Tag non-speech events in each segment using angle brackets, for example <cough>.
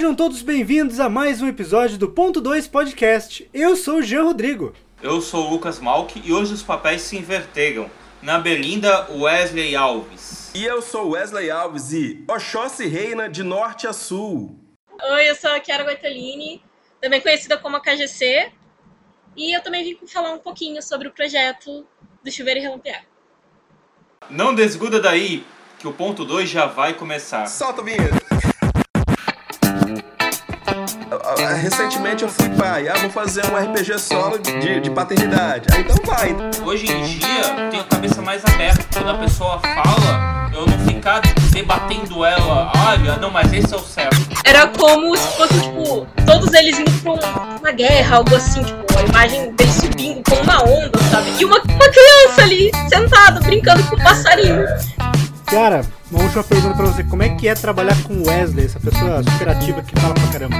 Sejam todos bem-vindos a mais um episódio do Ponto 2 Podcast. Eu sou o Jean Rodrigo. Eu sou o Lucas Malk e hoje os papéis se inverteram. Na Belinda, Wesley Alves. E eu sou Wesley Alves e Oxóssi reina de norte a sul. Oi, eu sou a Chiara Goitalini, também conhecida como a KGC, e eu também vim falar um pouquinho sobre o projeto do Chuveiro e Relampear. Não desgruda daí, que o ponto 2 já vai começar. Solta a vinheta. Ah, Recentemente eu fui pai, ah, vou fazer um RPG solo de, de paternidade. Ah, então vai. Hoje em dia, eu tenho a cabeça mais aberta. Quando a pessoa fala, eu não ficar debatendo ela. Olha, não, mas esse é o certo. Era como se fosse, tipo, todos eles indo pra um- uma guerra, algo assim, tipo, a imagem deles subindo com uma onda, sabe? E uma, uma criança ali, sentada, brincando com um passarinho. Cara, uma última pergunta pra você. Como é que é trabalhar com o Wesley, essa pessoa super ativa que fala pra caramba?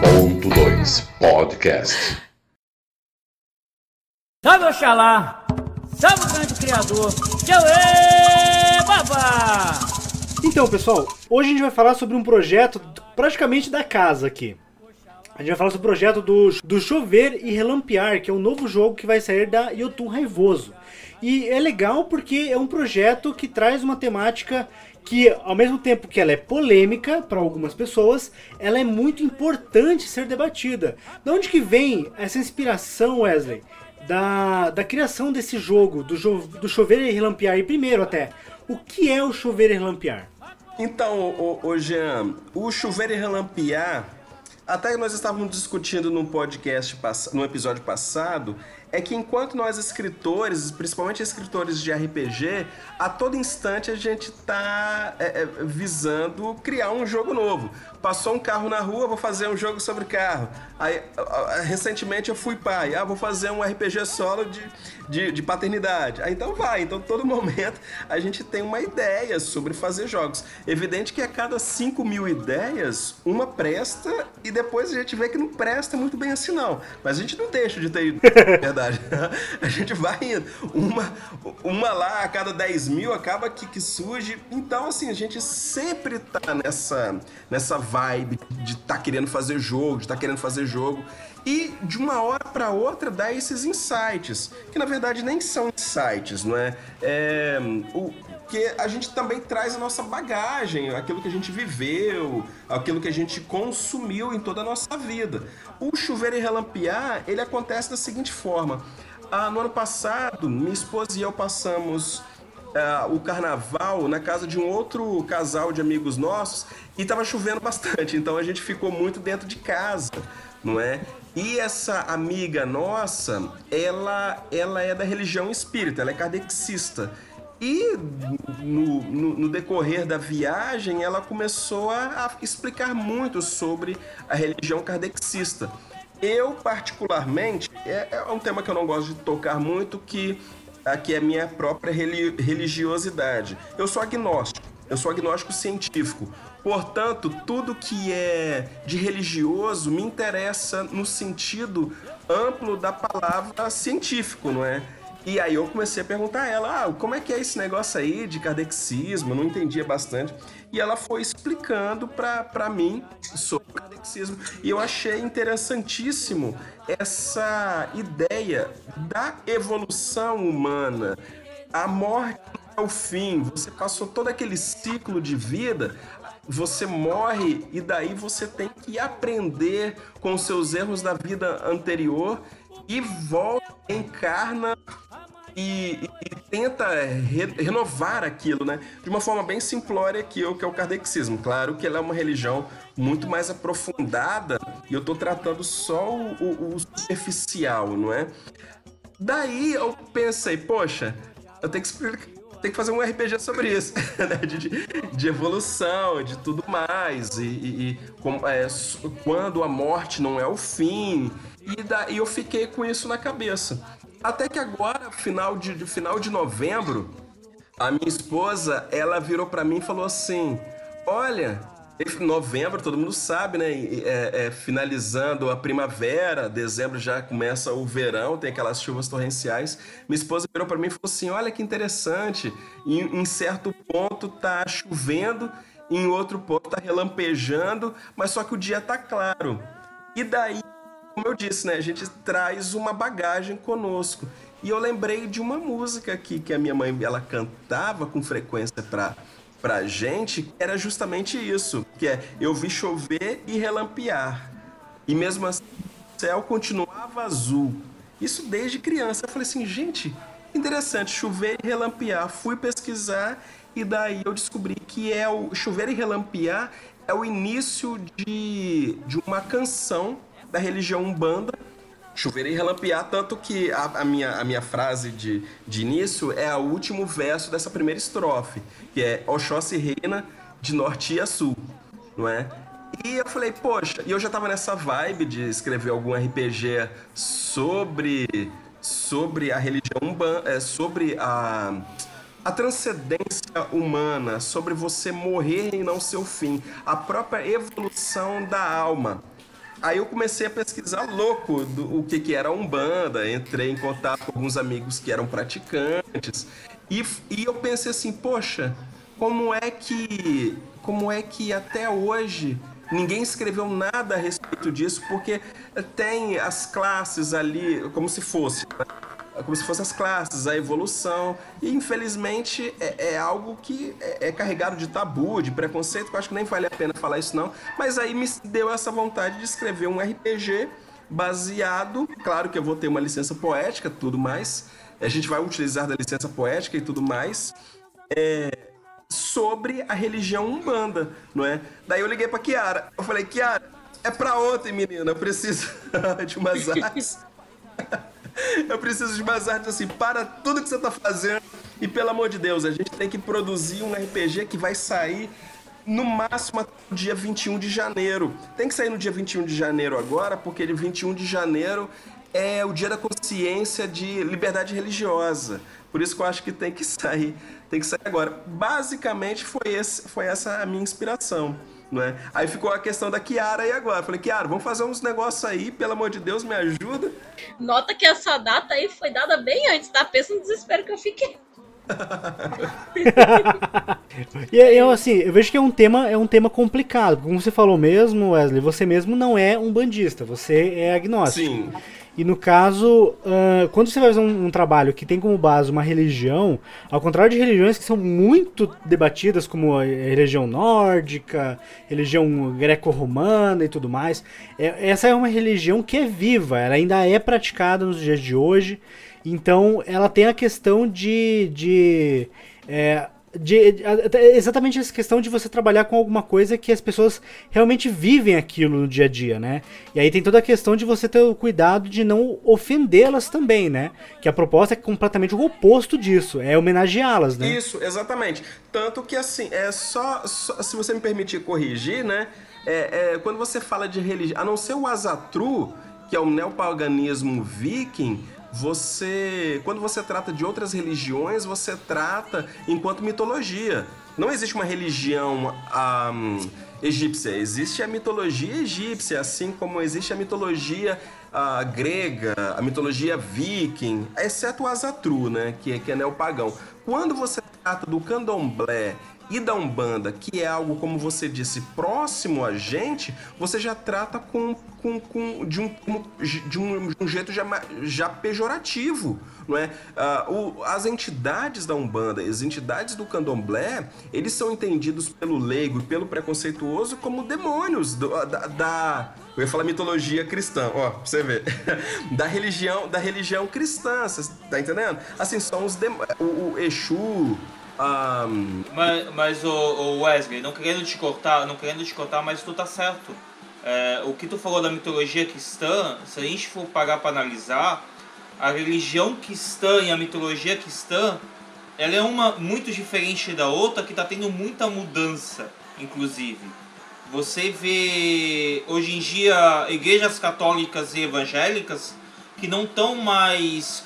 Ponto 2 Podcast. Salve Oxalá! Salve o grande criador! Tchau, babá! Então, pessoal, hoje a gente vai falar sobre um projeto praticamente da casa aqui. A gente vai falar sobre o projeto do, do Chover e Relampear, que é um novo jogo que vai sair da Yotun Raivoso. E é legal porque é um projeto que traz uma temática que, ao mesmo tempo que ela é polêmica para algumas pessoas, ela é muito importante ser debatida. De onde que vem essa inspiração, Wesley? Da, da criação desse jogo, do, jo- do Chover e Relampear. E primeiro até, o que é o Chover e Relampear? Então, ô, ô, Jean, o chuveiro e relampear, até que nós estávamos discutindo num podcast, no episódio passado, é que enquanto nós escritores, principalmente escritores de RPG, a todo instante a gente está visando criar um jogo novo. Passou um carro na rua, vou fazer um jogo sobre carro. Aí, recentemente eu fui pai, ah, vou fazer um RPG solo de, de, de paternidade. Aí então vai, então todo momento a gente tem uma ideia sobre fazer jogos. Evidente que a cada 5 mil ideias, uma presta e depois a gente vê que não presta muito bem assim não. Mas a gente não deixa de ter <laughs> verdade. A gente vai indo. Uma, uma lá a cada 10 mil acaba que, que surge. Então, assim, a gente sempre tá nessa, nessa vibe de tá querendo fazer jogo, de tá querendo fazer jogo. E de uma hora para outra dá esses insights, que na verdade nem são insights, não é? é o, que a gente também traz a nossa bagagem, aquilo que a gente viveu, aquilo que a gente consumiu em toda a nossa vida. O chuveiro e relampear, ele acontece da seguinte forma. Ah, no ano passado, minha esposa e eu passamos ah, o carnaval na casa de um outro casal de amigos nossos e tava chovendo bastante, então a gente ficou muito dentro de casa, não é? E essa amiga nossa, ela, ela é da religião espírita, ela é kardecista. E no, no- no decorrer da viagem, ela começou a, a explicar muito sobre a religião kardecista. Eu, particularmente, é, é um tema que eu não gosto de tocar muito, que aqui é a minha própria reli- religiosidade. Eu sou agnóstico, eu sou agnóstico científico. Portanto, tudo que é de religioso me interessa no sentido amplo da palavra científico, não é? E aí eu comecei a perguntar a ela, ah, como é que é esse negócio aí de kardexismo? Eu não entendia bastante. E ela foi explicando pra mim sobre o kardexismo. E eu achei interessantíssimo essa ideia da evolução humana. A morte é o fim. Você passou todo aquele ciclo de vida, você morre e daí você tem que aprender com seus erros da vida anterior e volta, encarna e, e- tenta re- renovar aquilo, né? De uma forma bem simplória que, o- que é o kardexismo. Claro que ela é uma religião muito mais aprofundada e eu tô tratando só o, o- o superficial, não é? Daí eu pensei, poxa, eu tenho que explicar. Tem que fazer um RPG sobre isso, <laughs> né? de, de- de evolução, de tudo mais, e, e- e como- é, quando a morte não é o fim, e daí eu fiquei com isso na cabeça. Até que agora, final de, de- final de novembro, a minha esposa, ela virou pra mim e falou assim: Olha, em novembro, todo mundo sabe, né? é- é, finalizando a primavera, dezembro já começa o verão, tem aquelas chuvas torrenciais. Minha esposa virou pra mim e falou assim: Olha que interessante, em, em certo ponto tá chovendo em outro ponto tá relampejando, mas só que o dia tá claro. E daí, como eu disse, né, a gente traz uma bagagem conosco. E eu lembrei de uma música aqui que a minha mãe ela cantava com frequência para pra gente, era justamente isso, que é eu vi chover e relampear. E mesmo assim, o céu continuava azul. Isso desde criança. Eu falei assim, gente, interessante, chover e relampear. Fui pesquisar e daí eu descobri que é o chover e relampear é o início de, de uma canção da religião Umbanda chover e relampear, tanto que a, a, minha, a minha frase de, de início é o último verso dessa primeira estrofe, que é Oxóssi reina de norte a sul, não é? E eu falei, poxa, e eu já tava nessa vibe de escrever algum RPG sobre sobre a religião é, sobre a a transcendência humana, sobre você morrer e não ser o fim, a própria evolução da alma. Aí eu comecei a pesquisar louco do, o que, que era Umbanda, entrei em contato com alguns amigos que eram praticantes e, e eu pensei assim, poxa, como é que como é que até hoje ninguém escreveu nada a respeito disso, porque tem as classes ali como se fosse. Né? É como se fossem as classes, a evolução. E infelizmente é, é algo que é, é, carregado de tabu, de preconceito, que eu acho que nem vale a pena falar isso não. Mas aí me deu essa vontade de escrever um RPG baseado, claro que eu vou ter uma licença poética, tudo mais. A gente vai utilizar da licença poética e tudo mais. É, sobre a religião umbanda, não é? Daí eu liguei para Kiara. Eu falei, Kiara, é para ontem, menina. Eu preciso <laughs> de umas <laughs> artes. Eu preciso de mais arte assim, para tudo que você tá fazendo. E pelo amor de Deus, a gente tem que produzir um RPG que vai sair no máximo até o dia 21 de janeiro. Tem que sair no dia 21 de janeiro agora, porque ele 21 de janeiro é o dia da consciência de liberdade religiosa. Por isso que eu acho que tem que sair, tem que sair agora. Basicamente foi, esse, foi essa a minha inspiração. Né? Aí ficou a questão da Kiara aí agora. Falei, Kiara, vamos fazer uns negócios aí, pelo amor de Deus, me ajuda. Nota que essa data aí foi dada bem antes, tá? Pensa no desespero que eu fiquei. <laughs> e eu assim, eu vejo que é um tema, é um tema complicado. Como você falou mesmo, Wesley, você mesmo não é um bandista, você é agnóstico. Sim. E no caso, uh, quando você fazer um, um, trabalho que tem como base uma religião, ao contrário de religiões que são muito debatidas, como a religião nórdica, religião greco-romana e tudo mais, é, essa é uma religião que é viva, ela ainda é praticada nos dias de hoje. Então, ela tem a questão de. de é, de, de, exatamente essa questão de você trabalhar com alguma coisa que as pessoas realmente vivem aquilo no dia a dia, né? E aí tem toda a questão de você ter o cuidado de não ofendê-las também, né? Que a proposta é completamente o oposto disso, é homenageá-las, né? Isso, exatamente. Tanto que assim, é só, só se você me permitir corrigir, né? É, é, quando você fala de religião, a não ser o Azatru, que é o neopaganismo viking, você, quando você trata de outras religiões, você trata enquanto mitologia. Não existe uma religião um, egípcia, existe a mitologia egípcia, assim como existe a mitologia uh, grega, a mitologia viking, exceto o Azatru, né, que, é, que é neopagão. Quando você trata do candomblé e da Umbanda, que é algo, como você disse, próximo a gente, você já trata com, com, com de, um, de, um, de um jeito já, já pejorativo, não é? Uh, o, as entidades da Umbanda, as entidades do Candomblé, eles são entendidos pelo leigo e pelo preconceituoso como demônios do, da, da eu ia falar mitologia cristã, ó, pra você ver. <laughs> da religião, da religião cristã, você tá entendendo? Assim, são os dem o, o Exu, um... Mas, mas o, o, Wesley, não querendo te cortar, não querendo te cortar, mas tu tá certo. É, o que tu falou da mitologia cristã, se a gente for parar para analisar, a religião cristã e a mitologia cristã, ela é uma muito diferente da outra que está tendo muita mudança, inclusive. Você vê hoje em dia igrejas católicas e evangélicas que não estão mais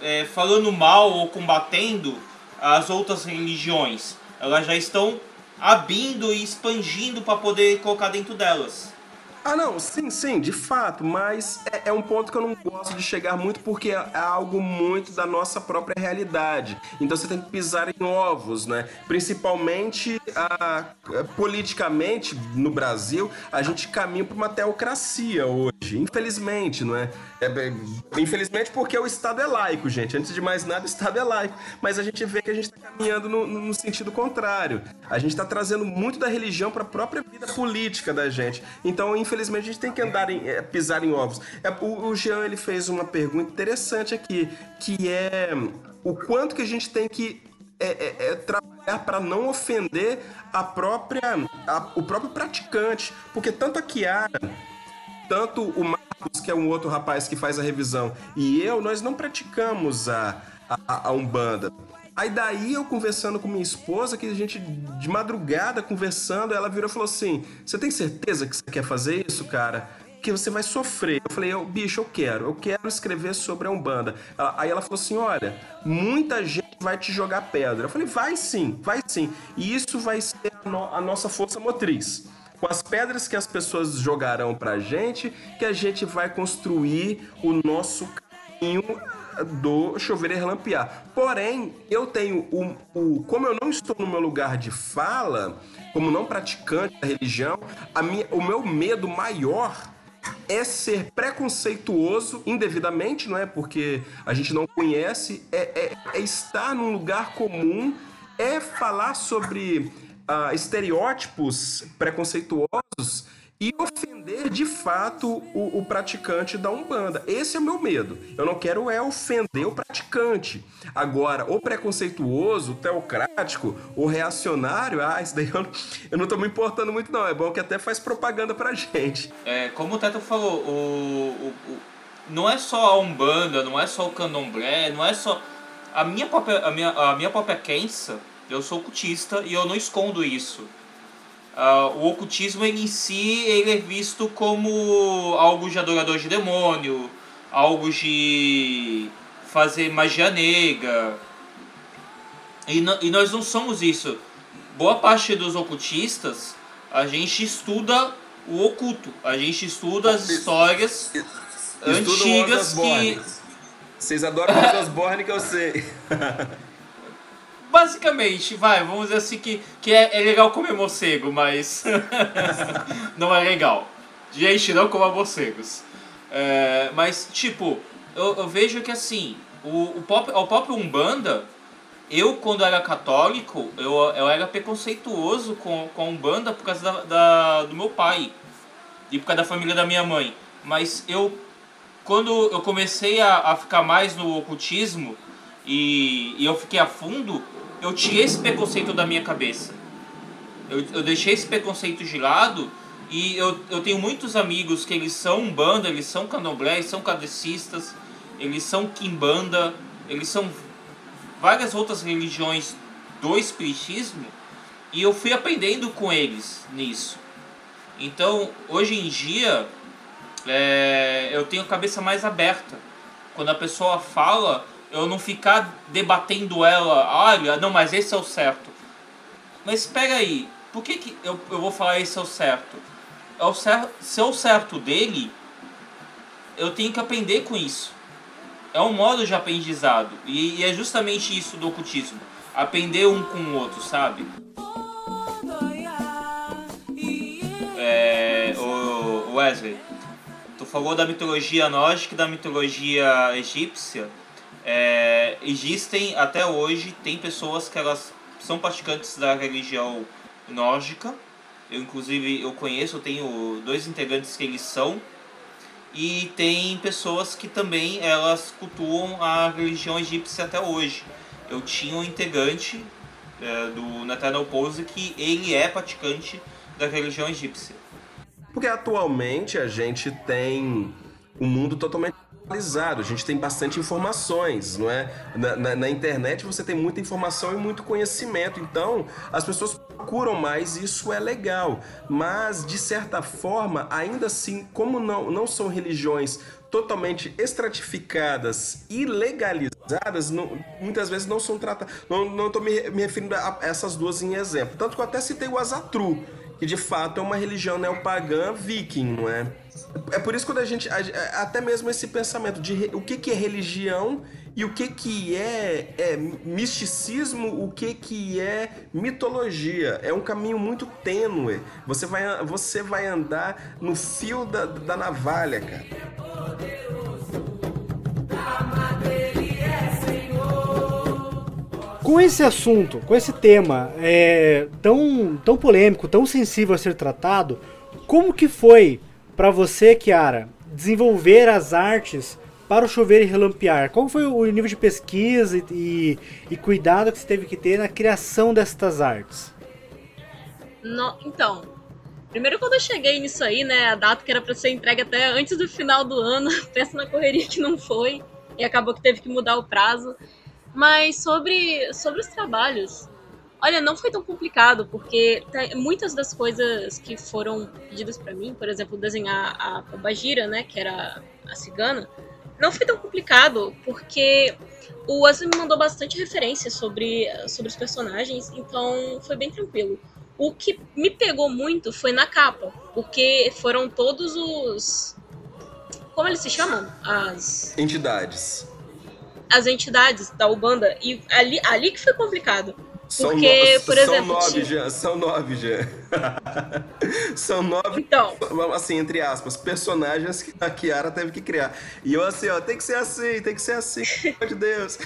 é, falando mal ou combatendo as outras religiões. Elas já estão abrindo e expandindo para poder colocar dentro delas. Ah, não, sim, sim, de fato, mas é, é, um ponto que eu não gosto de chegar muito porque é, é algo muito da nossa própria realidade. Então você tem que pisar em ovos, né? Principalmente a, politicamente no Brasil, a gente caminha para uma teocracia hoje, infelizmente, não é? é? Infelizmente porque o Estado é laico, gente. Antes de mais nada, o Estado é laico. Mas a gente vê que a gente está caminhando no, no sentido contrário. A gente está trazendo muito da religião para a própria vida política da gente. Então, infelizmente, infelizmente a gente tem que andar em, é, pisar em ovos. É, o, o Jean ele fez uma pergunta interessante aqui, que é o quanto que a gente tem que é, é, é trabalhar para não ofender a própria, a, o próprio praticante, porque tanto a Kiara, tanto o Marcos, que é um outro rapaz que faz a revisão, e eu, nós não praticamos a, a, a Umbanda. Aí daí eu conversando com minha esposa, que a gente de madrugada conversando, ela virou e falou assim: Você tem certeza que você quer fazer isso, cara? Que você vai sofrer. Eu falei, eu, bicho, eu quero, eu quero escrever sobre a Umbanda. Aí ela falou assim: olha, muita gente vai te jogar pedra. Eu falei, vai sim, vai sim. E isso vai ser a, no, a nossa força motriz com as pedras que as pessoas jogarão pra gente, que a gente vai construir o nosso caminho do chover relampear. Porém, eu tenho o, o. Como eu não estou no meu lugar de fala, como não praticante da religião, a minha, o meu medo maior é ser preconceituoso indevidamente, não é? Porque a gente não conhece, é, é, é estar num lugar comum, é falar sobre uh, estereótipos preconceituosos e ofender de fato o, o, praticante da Umbanda. Esse é o meu medo. Eu não quero é ofender o praticante. Agora, o preconceituoso, o teocrático, o reacionário, ah, isso daí eu não, eu não tô me importando muito não. É bom que até faz propaganda pra gente. É, como o Teto falou, o, o, o, não é só a Umbanda, não é só o candomblé, não é só... A minha própria, a minha, a minha própria crença, eu sou cultista e eu não escondo isso. Uh, o ocultismo em si ele é visto como algo de adorador de demônio, algo de fazer magia negra. E, e nós não somos isso. Boa parte dos ocultistas, a gente estuda o oculto, a gente estuda as histórias antigas que. Vocês adoram Osborne que eu sei. <laughs> basicamente, vai, vamos dizer assim que, que é, é legal comer morcego, mas <laughs> não é legal. Gente, não coma morcegos. É, mas, tipo, eu, eu, vejo que assim, o, o, pop, o próprio Umbanda, eu quando era católico, eu, eu era preconceituoso com, com a Umbanda por causa da, da, do meu pai e por causa da família da minha mãe. Mas eu, quando eu comecei a, a ficar mais no ocultismo e, e eu fiquei a fundo, eu tirei esse preconceito da minha cabeça. Eu, eu deixei esse preconceito de lado e eu, eu tenho muitos amigos que eles são banda, eles são candomblé, eles são cadecistas, eles são quimbanda, eles são várias outras religiões do espiritismo e eu fui aprendendo com eles nisso. Então, hoje em dia, é, eu tenho a cabeça mais aberta. Quando a pessoa fala, eu não ficar debatendo ela, olha, não, mas esse é o certo. Mas espera aí, por que, que eu, eu vou falar esse é o certo? É o certo? Se é o certo dele, eu tenho que aprender com isso. É um modo de aprendizado. E, e é justamente isso do ocultismo. Aprender um com o outro, sabe? É, o Wesley, tu falou da mitologia nórdica e da mitologia egípcia. É, existem até hoje tem pessoas que elas são praticantes da religião nórdica. Eu inclusive eu conheço, eu tenho dois integrantes que eles são e tem pessoas que também elas cultuam a religião egípcia até hoje. Eu tinha um integrante é, do Nathaniel Pose que ele é praticante da religião egípcia. Porque atualmente a gente tem um mundo totalmente atualizado, a gente tem bastante informações, não é? Na, na, na, internet você tem muita informação e muito conhecimento, então as pessoas procuram mais e isso é legal. Mas, de certa forma, ainda assim, como não, não são religiões totalmente estratificadas e legalizadas, não, muitas vezes não são tratadas. Não estou me, me referindo a essas duas em exemplo. Tanto que eu até citei o Azatru que de fato é uma religião neopagã viking, não é? É por isso que quando a gente. Até mesmo esse pensamento de o que, que é religião e o que, que é, é misticismo, o que, que é mitologia. É um caminho muito tênue. Você vai, você vai andar no fio da, da navalha, cara. Com esse assunto, com esse tema é, tão, tão polêmico, tão sensível a ser tratado, como que foi pra você, Kiara, desenvolver as artes para o chover e relampear? Qual foi o nível de pesquisa e, e, cuidado que você teve que ter na criação destas artes? No- então, primeiro quando eu cheguei nisso aí, né, a data que era pra ser entregue até antes do final do ano, <laughs> pensa na correria que não foi, e acabou que teve que mudar o prazo. Mas sobre, sobre os trabalhos, olha, não foi tão complicado, porque tá- muitas das coisas que foram pedidas pra mim, por exemplo, desenhar a Pombagira, né, que era a cigana, não foi tão complicado, porque o Wesley me mandou bastante referências sobre, sobre os personagens, então foi bem tranquilo. O que me pegou muito foi na capa, porque foram todos os. Como eles se chamam? As, Entidades. As entidades da Ubanda. E ali, ali que foi complicado. São Porque, no- por são exemplo, nove tinha- já, são nove já. <laughs> são nove, Então, assim, entre aspas, personagens que a Kiara teve que criar. E eu assim, ó, tem que ser assim, tem que ser assim, <laughs> pelo amor de Deus.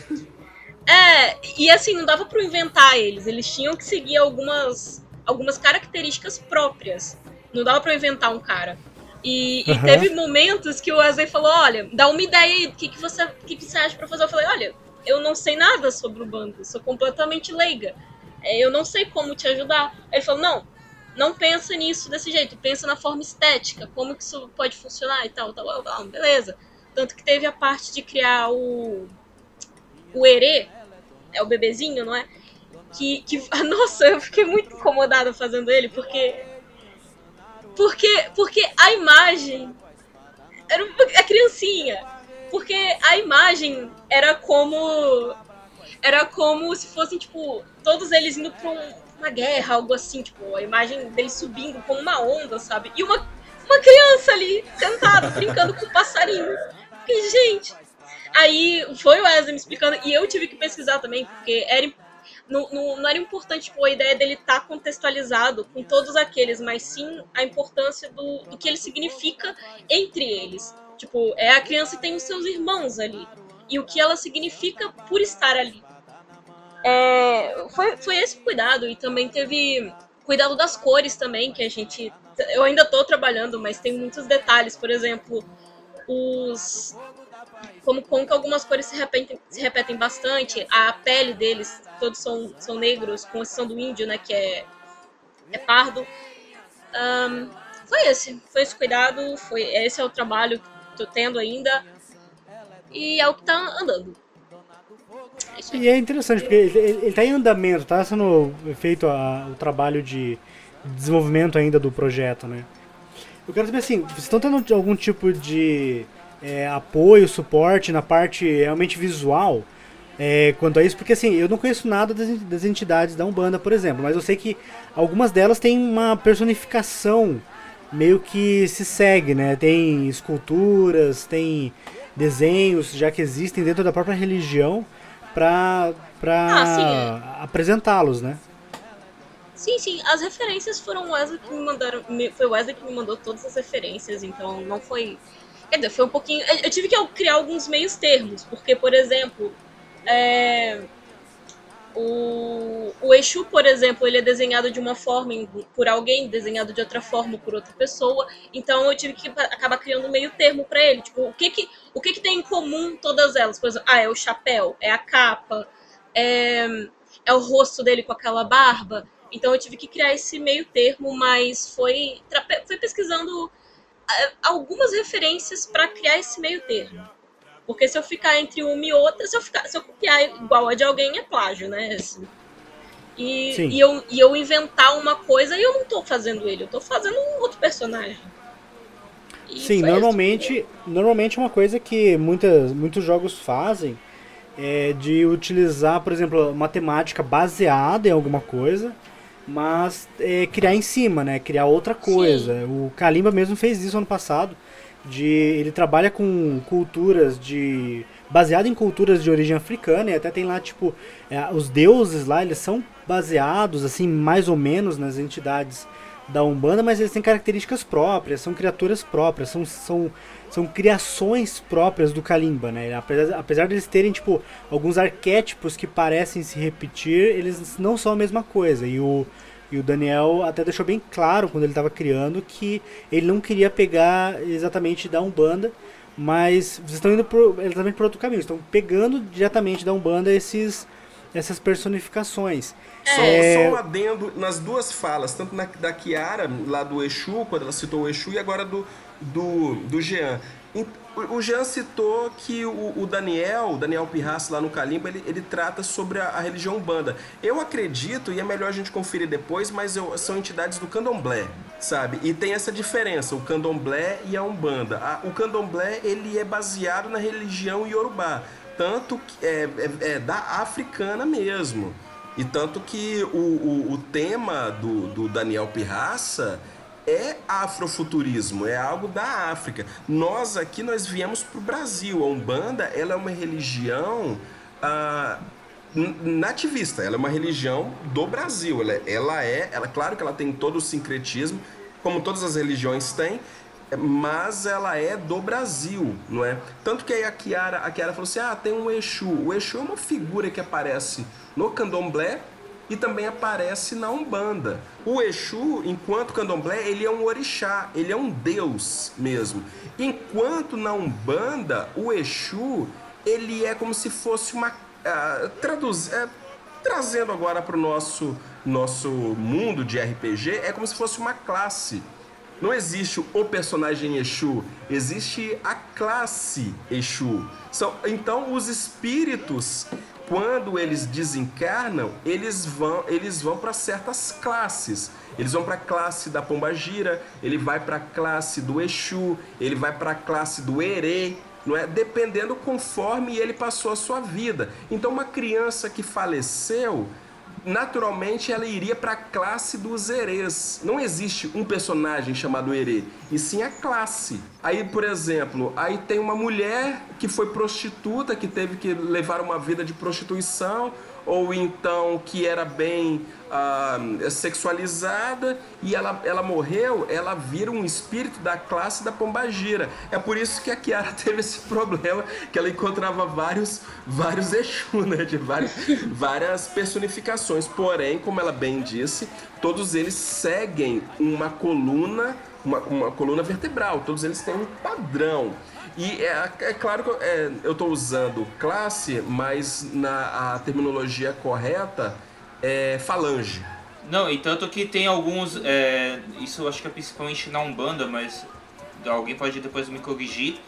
é. E assim, não dava pra eu inventar eles. Eles tinham que seguir algumas, algumas características próprias. Não dava pra eu inventar um cara. E, e teve momentos que o Wesley falou: olha, dá uma ideia aí, o que, que, você, que, que você acha pra fazer? Eu falei: olha, eu não sei nada sobre o bando, sou completamente leiga. É, eu não sei como te ajudar. Ele falou: não, não pensa nisso desse jeito, pensa na forma estética, como que isso pode funcionar e tal, tal. Ah, beleza. Tanto que teve a parte de criar o. O Herê, é o bebezinho, não é? Que, que. <laughs> Nossa, eu fiquei muito incomodada fazendo ele, porque. Porque, porque a imagem. Era um- a criancinha. Porque a imagem era como. Era como se fossem, tipo, todos eles indo pra um- uma guerra, algo assim, tipo, a imagem deles subindo como uma onda, sabe? E uma, uma criança ali, sentada, brincando com um passarinho. Fiquei, gente. Aí foi o Wesley me explicando, e eu tive que pesquisar também, porque era, não, não, não era importante tipo, a ideia dele estar contextualizado com todos aqueles, mas sim a importância do, do que ele significa entre eles. Tipo, é a criança tem os seus irmãos ali. E o que ela significa por estar ali. É, foi, foi esse cuidado. E também teve cuidado das cores também, que a gente. Eu ainda tô trabalhando, mas tem muitos detalhes. Por exemplo, os. Como, como que algumas cores se repetem, se repetem bastante. A pele deles, todos são, são negros, com exceção do índio, né? Que é, é pardo. Ahn, foi esse. Foi esse cuidado. Foi, esse é o trabalho que tô tendo ainda. E é o que tá andando. É. E é interessante, porque ele, ele, ele tá em andamento, tá sendo feito a- o trabalho de desenvolvimento ainda do projeto, né? Eu quero saber assim, vocês estão tendo algum tipo de é, apoio, suporte na parte realmente visual é, quanto a isso? Porque assim, eu não conheço nada das, en- das entidades da Umbanda, por exemplo, mas eu sei que algumas delas têm uma personificação meio que se segue, né? Tem esculturas, tem desenhos, já que existem dentro da própria religião, pra, pra Ah, sim, apresentá-los, né? Sim, sim, as referências foram o Wesley que me mandaram. Foi o Wesley que me mandou todas as referências, então não foi. Foi um pouquinho. Eu tive que criar alguns meios termos, porque, por exemplo, é, o, o Exu, por exemplo, ele é desenhado de uma forma por alguém, desenhado de outra forma por outra pessoa. Então eu tive que acabar criando um meio termo para ele. Tipo, o que que, o que que tem em comum todas elas? Por exemplo, ah, é o chapéu, é a capa, é, é o rosto dele com aquela barba. Então eu tive que criar esse meio termo, mas foi, foi pesquisando algumas referências para criar esse meio termo. Porque se eu ficar entre uma e outra, se eu, ficar, se eu copiar igual a de alguém, é plágio, né? Assim. E, e, eu, e eu inventar uma coisa e eu não tô fazendo ele, eu tô fazendo um outro personagem. E Sim, normalmente, normalmente uma coisa que muitas, muitos jogos fazem é de utilizar, por exemplo, matemática baseada em alguma coisa mas é, criar em cima, né? Criar outra coisa. O Kalimba mesmo fez isso ano passado. De, ele trabalha com culturas de baseado em culturas de origem africana e até tem lá tipo é, os deuses lá eles são baseados assim mais ou menos nas entidades da umbanda mas eles têm características próprias são criaturas próprias são, são, são criações próprias do kalimba né apesar, apesar de eles terem tipo alguns arquétipos que parecem se repetir eles não são a mesma coisa e o e o Daniel até deixou bem claro quando ele estava criando que ele não queria pegar exatamente da Umbanda, mas vocês estão indo por, exatamente por outro caminho, estão pegando diretamente da Umbanda esses, essas personificações. Só, É. só um adendo nas duas falas, tanto na, da Kiara, lá do Exu, quando ela citou o Exu, e agora do, do, do Jean. O Jean citou que o, o Daniel, o Daniel Pirraça lá no Calimba, ele, ele trata sobre a, a religião Umbanda. Eu acredito, e é melhor a gente conferir depois, mas eu- são entidades do Candomblé, sabe? E tem essa diferença, o Candomblé e a Umbanda. A- o Candomblé, ele é baseado na religião Yorubá, tanto que é, é- é da africana mesmo. E tanto que o, o, o tema do, do Daniel Pirraça é afrofuturismo, é algo da África. Nós aqui, nós viemos para o Brasil. A Umbanda, ela é uma religião ah, nativista, ela é uma religião do Brasil. Ela, ela é, ela, claro que ela tem todo o sincretismo, como todas as religiões têm, mas ela é do Brasil, não é? Tanto que aí a Kiara, a Kiara falou assim: ah, tem um Exu. O Exu é uma figura que aparece no candomblé e também aparece na Umbanda. O Exu, enquanto candomblé, ele é um orixá, ele é um deus mesmo. Enquanto na Umbanda, o Exu, ele é como se fosse uma. ah, traduz, é, trazendo agora para o nosso, nosso mundo de RPG, é como se fosse uma classe. Não existe o personagem Exu, existe a classe Exu. São, então, os espíritos, quando eles desencarnam, eles vão, eles vão para certas classes. Eles vão para a classe da Pombagira, ele vai para a classe do Exu, ele vai para a classe do Herê, não é? Dependendo conforme ele passou a sua vida. Então, uma criança que faleceu, naturalmente ela iria para a classe dos herês. Não existe um personagem chamado herê, e sim a classe. Aí, por exemplo, aí tem uma mulher que foi prostituta, que teve que levar uma vida de prostituição, ou então que era bem ah, sexualizada e ela, ela morreu, ela vira um espírito da classe da pombagira. É por isso que a Kiara <laughs> teve esse problema, que ela encontrava vários, vários Exu, né? De várias, várias personificações. Porém, como ela bem disse, todos eles seguem uma coluna, uma, uma coluna vertebral, todos eles têm um padrão. E é, é claro que é, eu estou usando classe, mas na a terminologia correta é falange. Não, e tanto que tem alguns. é, isso eu acho que é principalmente na Umbanda, mas alguém pode depois me corrigir.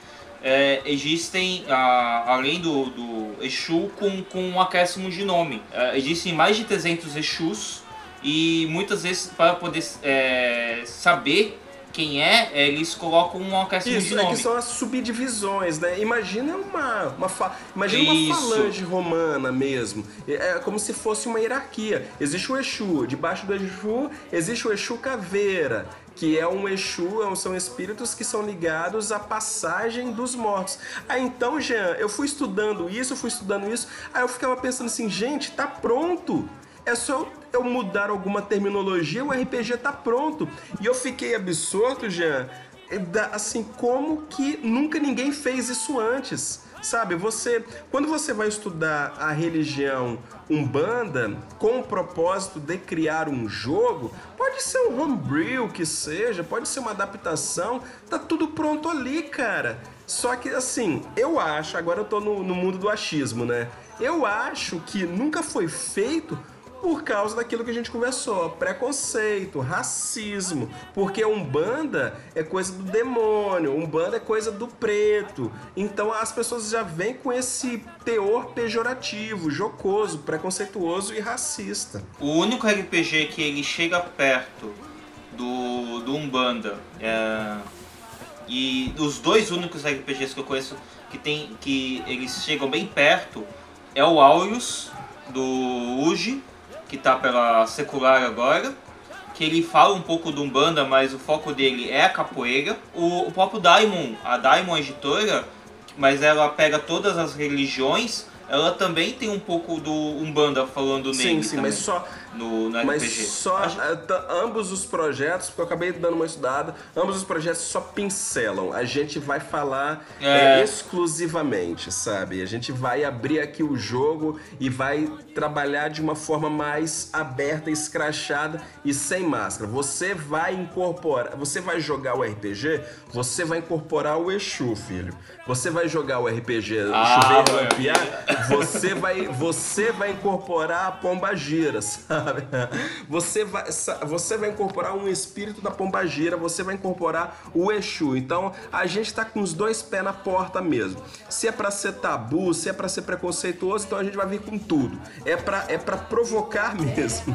É, existem, ah, além do, do Exu, com, com um acréscimo de nome. É, existem mais de 300 Exus e muitas vezes, para poder é, saber quem é, eles colocam um acréscimo de Isso, é nome. que são as subdivisões, né? Imagina uma, uma, fa- imagina Isso. uma falange romana mesmo. É é como se fosse uma hierarquia. Existe o Exu, debaixo do Exu existe o Exu Caveira, que é um Exu, é são espíritos que são ligados à passagem dos mortos. Aí então, Jean, eu fui estudando isso, eu fui estudando isso, aí eu ficava pensando assim, gente, tá pronto. É só eu mudar alguma terminologia, o RPG tá pronto. E eu fiquei absorto, Jean, assim, como que nunca ninguém fez isso antes. Sabe, você, quando você vai estudar a religião Umbanda com o propósito de criar um jogo, pode ser um homebrew que seja, pode ser uma adaptação, tá tudo pronto ali, cara. Só que assim, eu acho, agora eu tô no, no mundo do achismo, né? Eu acho que nunca foi feito por causa daquilo que a gente conversou, preconceito, racismo, porque Umbanda é coisa do demônio, Umbanda é coisa do preto. Então as pessoas já vêm com esse teor pejorativo, jocoso, preconceituoso e racista. O único RPG que ele chega perto do, do Umbanda é, e os dois únicos RPGs que eu conheço que tem que eles chegam bem perto é o Aureus do Uji que tá pela secular agora. Que ele fala um pouco do Umbanda, mas o foco dele é a capoeira. O, o próprio Daimon, a Daimon Editora, mas ela pega todas as religiões, ela também tem um pouco do Umbanda falando Sim, nele sim, também, mas só, no, no mas RPG. só Acho- eh, ambos os projetos, porque eu acabei dando uma estudada, ambos os projetos só pincelam. A gente vai falar É. eh, exclusivamente, sabe? A gente vai abrir aqui o jogo e vai trabalhar de uma forma mais aberta, escrachada e sem máscara. Você vai incorporar, você vai jogar o RPG, você vai incorporar o Exu, filho. Você vai jogar o RPG Ah, Chuveiro. Lampiar, você vai, você vai incorporar a pombagira, sabe? <laughs> Você vai, você vai incorporar um espírito da pombagira, você vai incorporar o Exu. Então, a gente tá com os dois pés na porta mesmo. Se é pra ser tabu, se é pra ser preconceituoso, então a gente vai vir com tudo. É pra, é pra provocar <laughs> mesmo.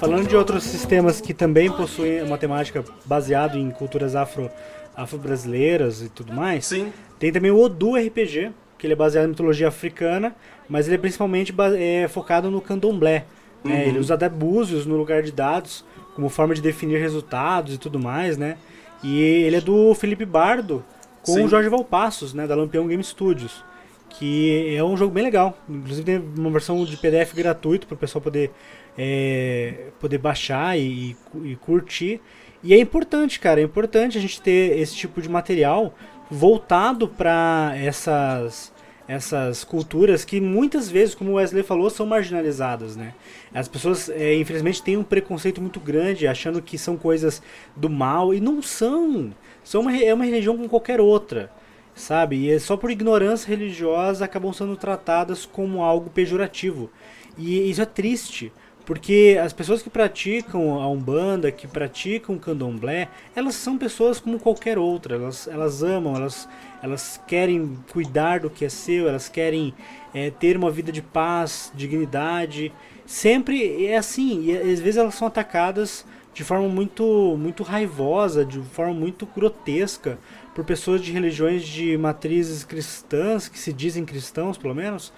Falando de outros sistemas que também possuem uma temática baseada em culturas afro, afro-brasileiras e tudo mais, Sim. tem também o Odu RPG, que ele é baseado em mitologia africana, mas ele é principalmente é, focado no candomblé. né? Ele usa até búzios no lugar de dados, como forma de definir resultados e tudo mais, né? E ele é do Felipe Bardo com Sim. o Jorge Valpassos, né? Da Lampião Game Studios. Que é um jogo bem legal. Inclusive tem uma versão de PDF gratuito para o pessoal poder, é, poder baixar e, e curtir. E é importante, cara, é importante a gente ter esse tipo de material voltado para essas essas culturas que muitas vezes, como o Wesley falou, são marginalizadas, né? As pessoas, é, infelizmente, têm um preconceito muito grande, achando que são coisas do mal, e não são. são uma, é uma religião como qualquer outra, sabe? E é só por ignorância religiosa acabam sendo tratadas como algo pejorativo. E isso é triste, porque as pessoas que praticam a Umbanda, que praticam o Candomblé, elas são pessoas como qualquer outra. Elas, elas amam, elas, elas querem cuidar do que é seu, elas querem é, ter uma vida de paz, dignidade. Sempre é assim, e às vezes elas são atacadas de forma muito, muito raivosa, de forma muito grotesca, por pessoas de religiões de matrizes cristãs, que se dizem cristãos pelo menos.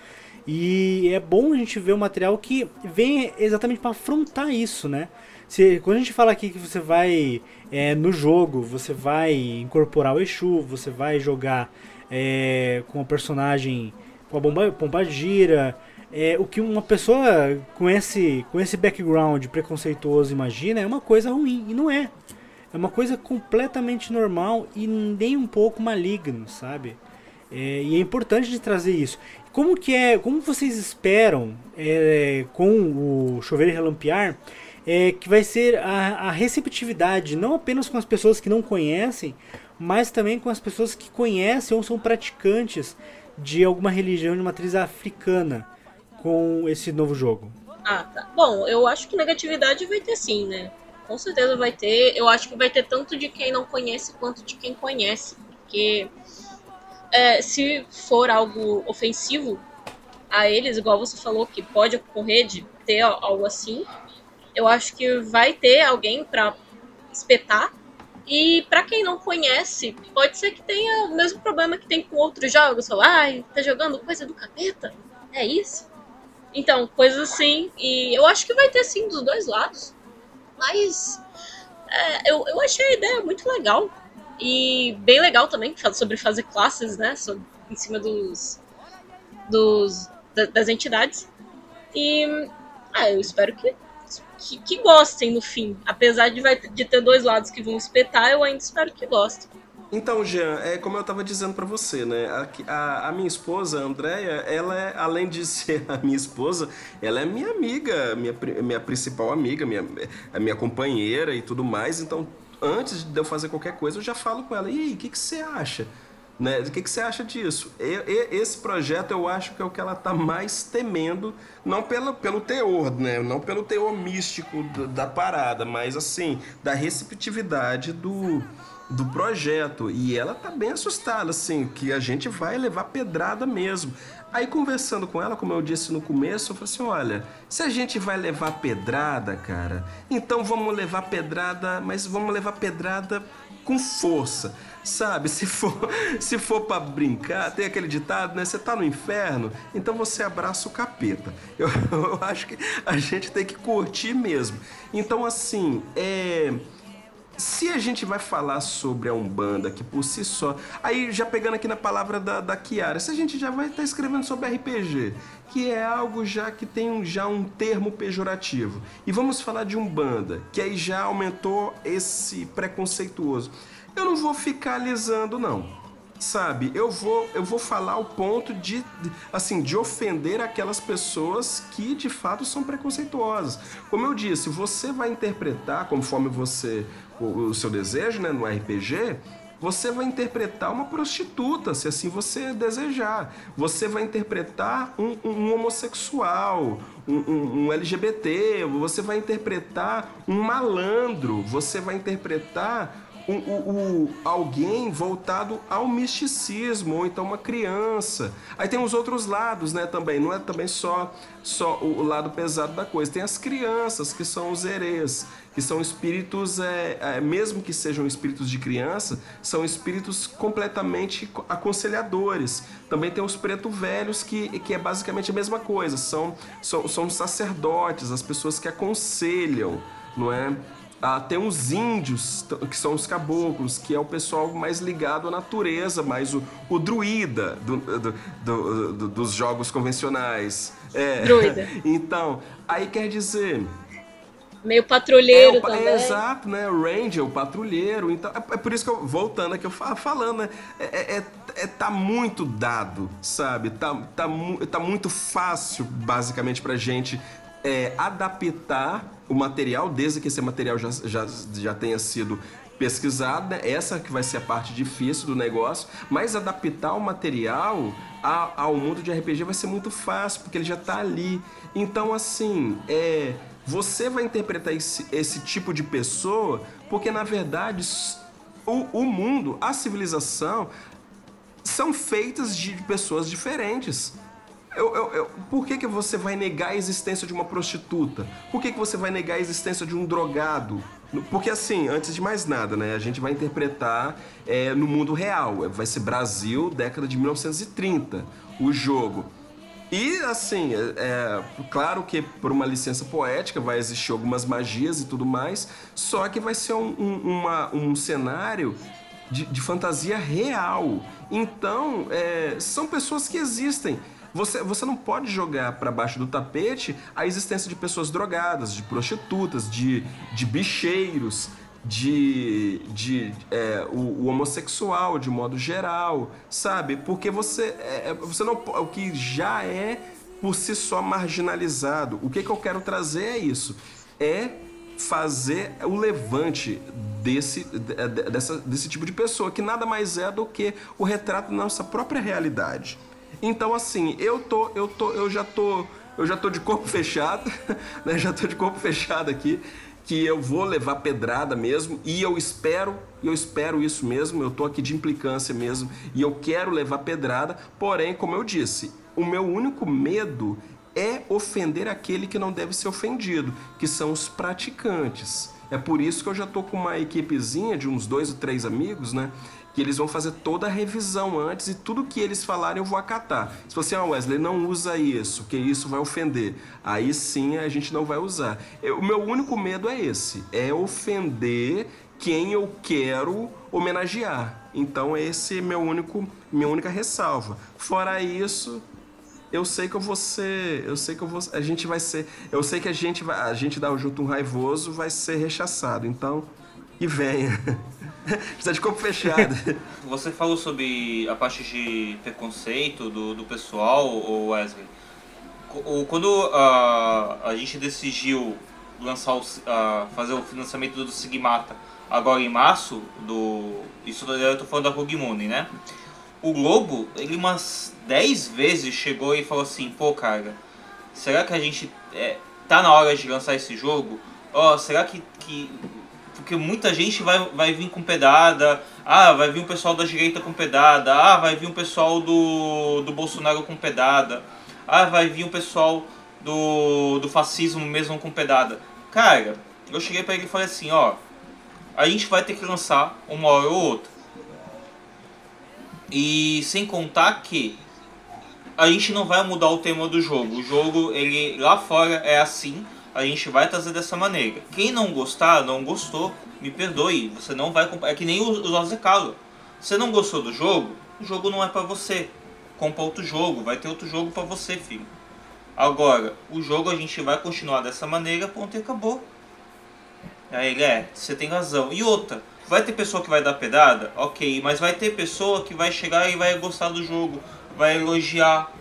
E é bom a gente ver um material que vem exatamente para afrontar isso, né? Se, quando a gente fala aqui que você vai é, no jogo, você vai incorporar o Exu, você vai jogar é, com o personagem com a bomba, Pombagira, é, o que uma pessoa com esse, com esse background preconceituoso imagina é uma coisa ruim, e não é. É uma coisa completamente normal e nem um pouco maligno, sabe? É, e é importante de trazer isso. Como que é, como vocês esperam é, com o chover e relampear é, que vai ser a, a receptividade não apenas com as pessoas que não conhecem, mas também com as pessoas que conhecem ou são praticantes de alguma religião de matriz africana com esse novo jogo? Ah, tá. Bom, eu acho que negatividade vai ter sim, né? Com certeza vai ter. Eu acho que vai ter tanto de quem não conhece quanto de quem conhece. Porque é, se for algo ofensivo a eles, igual você falou, que pode ocorrer de ter algo assim, eu acho que vai ter alguém pra espetar. E pra quem não conhece, pode ser que tenha o mesmo problema que tem com outros jogos. Falar, ai, tá jogando coisa do capeta? É isso? Então, coisas assim. E eu acho que vai ter sim dos dois lados. Mas é, eu, eu achei a ideia muito legal. E bem legal também, sobre fazer classes, né? Sobre, em cima dos. dos da- das entidades. E ah, eu espero que, que, que gostem no fim. Apesar de, vai, de ter dois lados que vão espetar, eu ainda espero que gostem. Então, Jean, é como eu tava dizendo pra você, né? A, a, a minha esposa, a Andrea, ela é, além de <laughs> ser a minha esposa, ela é minha amiga, minha, minha principal amiga, minha, a minha companheira e tudo mais. Então, antes de eu fazer qualquer coisa, eu já falo com ela. E aí, o que, que você acha? Né? O que, que você acha disso? E- e- esse projeto eu acho que é o que ela tá mais temendo, não pelo, pelo teor, né? Não pelo teor místico do- da parada, mas assim, da receptividade do, do projeto. E ela tá bem assustada, assim, que a gente vai levar pedrada mesmo. Aí conversando com ela, como eu disse no começo, eu falei assim: olha, se a gente vai levar pedrada, cara, então vamos levar pedrada, mas vamos levar pedrada com força. Sabe, <laughs> se for, se for para brincar, tem aquele ditado, né? Você tá no inferno, então você abraça o capeta. <laughs> Eu, eu acho que a gente tem que curtir mesmo. Então, assim, é. Se a gente vai falar sobre a Umbanda, que por si só. Aí, já pegando aqui na palavra da, da Kiara, se a gente já vai estar tá escrevendo sobre RPG, que é algo já que tem um, já um termo pejorativo. E vamos falar de Umbanda, que aí já aumentou esse preconceituoso. Eu não vou ficar alisando, não sabe? Eu vou, eu vou falar o ponto de, assim, de ofender aquelas pessoas que de fato são preconceituosas. Como eu disse, você vai interpretar conforme você o, o seu desejo, né, no RPG, você vai interpretar uma prostituta, se assim você desejar. Você vai interpretar um, um homossexual, um, um, um, LGBT, você vai interpretar um malandro, você vai interpretar um, um, alguém voltado ao misticismo, ou então uma criança. Aí tem os outros lados, né, também. Não é também só, só o lado pesado da coisa. Tem as crianças, que são os herês, que são espíritos, é, é, mesmo que sejam espíritos de criança, são espíritos completamente aconselhadores. Também tem os preto velhos, que, que é basicamente a mesma coisa. São, são, são sacerdotes, as pessoas que aconselham, não é? Ah, tem os índios, que são os caboclos, que é o pessoal mais ligado à natureza, mais o, o druida do, do, do, dos jogos convencionais. É. Druida. <laughs> então, aí quer dizer. Meio patrulheiro é, o, também. É, exato, né? O Ranger, o patrulheiro. Então, é, é, por isso que eu, voltando aqui, eu falando, né? É, é, é, é, tá muito dado, sabe? Tá, tá, tá muito fácil, basicamente, pra gente é, adaptar o material, desde que esse material já, já, já tenha sido pesquisado, né? essa que vai ser a parte difícil do negócio, mas adaptar o material a, ao mundo de RPG vai ser muito fácil, porque ele já está ali. Então, assim, é, você vai interpretar esse, esse tipo de pessoa, porque na verdade o, o mundo, a civilização, são feitas de pessoas diferentes. Eu, eu, eu, por que, que você vai negar a existência de uma prostituta? Por que, que você vai negar a existência de um drogado? Porque assim, antes de mais nada, né, a gente vai interpretar é, no mundo real. Vai ser Brasil, década de 1930, o jogo. E assim, é, é, claro que por uma licença poética vai existir algumas magias e tudo mais, só que vai ser um, um, uma, um cenário de, de, fantasia real. Então, é, são pessoas que existem. Você, você não pode jogar para baixo do tapete a existência de pessoas drogadas, de prostitutas, de, de bicheiros, de, de é, o, o, homossexual de modo geral, sabe? Porque você, é, é você não o que já é por si só marginalizado. O que, que eu quero trazer é isso, é fazer o levante desse, dessa, desse tipo de pessoa, que nada mais é do que o retrato da nossa própria realidade. Então, assim, eu tô, eu tô, eu já tô, eu já tô de corpo <laughs> fechado, né? Já tô de corpo fechado aqui, que eu vou levar pedrada mesmo, e eu espero, eu espero isso mesmo, eu tô aqui de implicância mesmo, e eu quero levar pedrada, porém, como eu disse, o meu único medo é ofender aquele que não deve ser ofendido, que são os praticantes. É por isso que eu já tô com uma equipezinha de uns dois ou três amigos, né? Que eles vão fazer toda a revisão antes e tudo que eles falarem eu vou acatar. Se você, ah, Wesley, não usa isso, que isso vai ofender, aí sim a gente não vai usar. O meu único medo é esse, é ofender quem eu quero homenagear. Então esse é meu único, minha única ressalva. Fora isso, eu sei que eu vou ser, eu sei que eu vou, a gente vai ser, eu sei que a gente vai, a gente dá junto um raivoso vai ser rechaçado. Então, que venha. <laughs> <laughs> Precisa de corpo fechado. <laughs> Você falou sobre a parte de preconceito do, do pessoal, Wesley. Quando uh, a gente decidiu lançar o, uh, fazer o financiamento do Sigmata agora em março, do, isso eu tô falando da Rogue Moon, né? O Globo, ele umas 10 vezes chegou e falou assim, pô cara, será que a gente é, tá na hora de lançar esse jogo? Ó, oh, será que, que porque muita gente vai, vai vir com pedada, ah, vai vir um pessoal da direita com pedada, ah, vai vir um pessoal do, do Bolsonaro com pedada, ah, vai vir um pessoal do, do fascismo mesmo com pedada. Cara, eu cheguei para ele e falei assim, ó, a gente vai ter que lançar uma hora ou outra. E sem contar que a gente não vai mudar o tema do jogo. O jogo, ele lá fora é assim, a gente vai trazer dessa maneira. Quem não gostar, não gostou, me perdoe, você não vai comprar. É que nem o, o José Carlos. Você não gostou do jogo? O jogo não é para você. Compra outro jogo, vai ter outro jogo para você, filho. Agora, o jogo a gente vai continuar dessa maneira, ponto e acabou. Aí ele é, você tem razão. E outra, vai ter pessoa que vai dar pedada? Ok, mas vai ter pessoa que vai chegar e vai gostar do jogo, vai elogiar.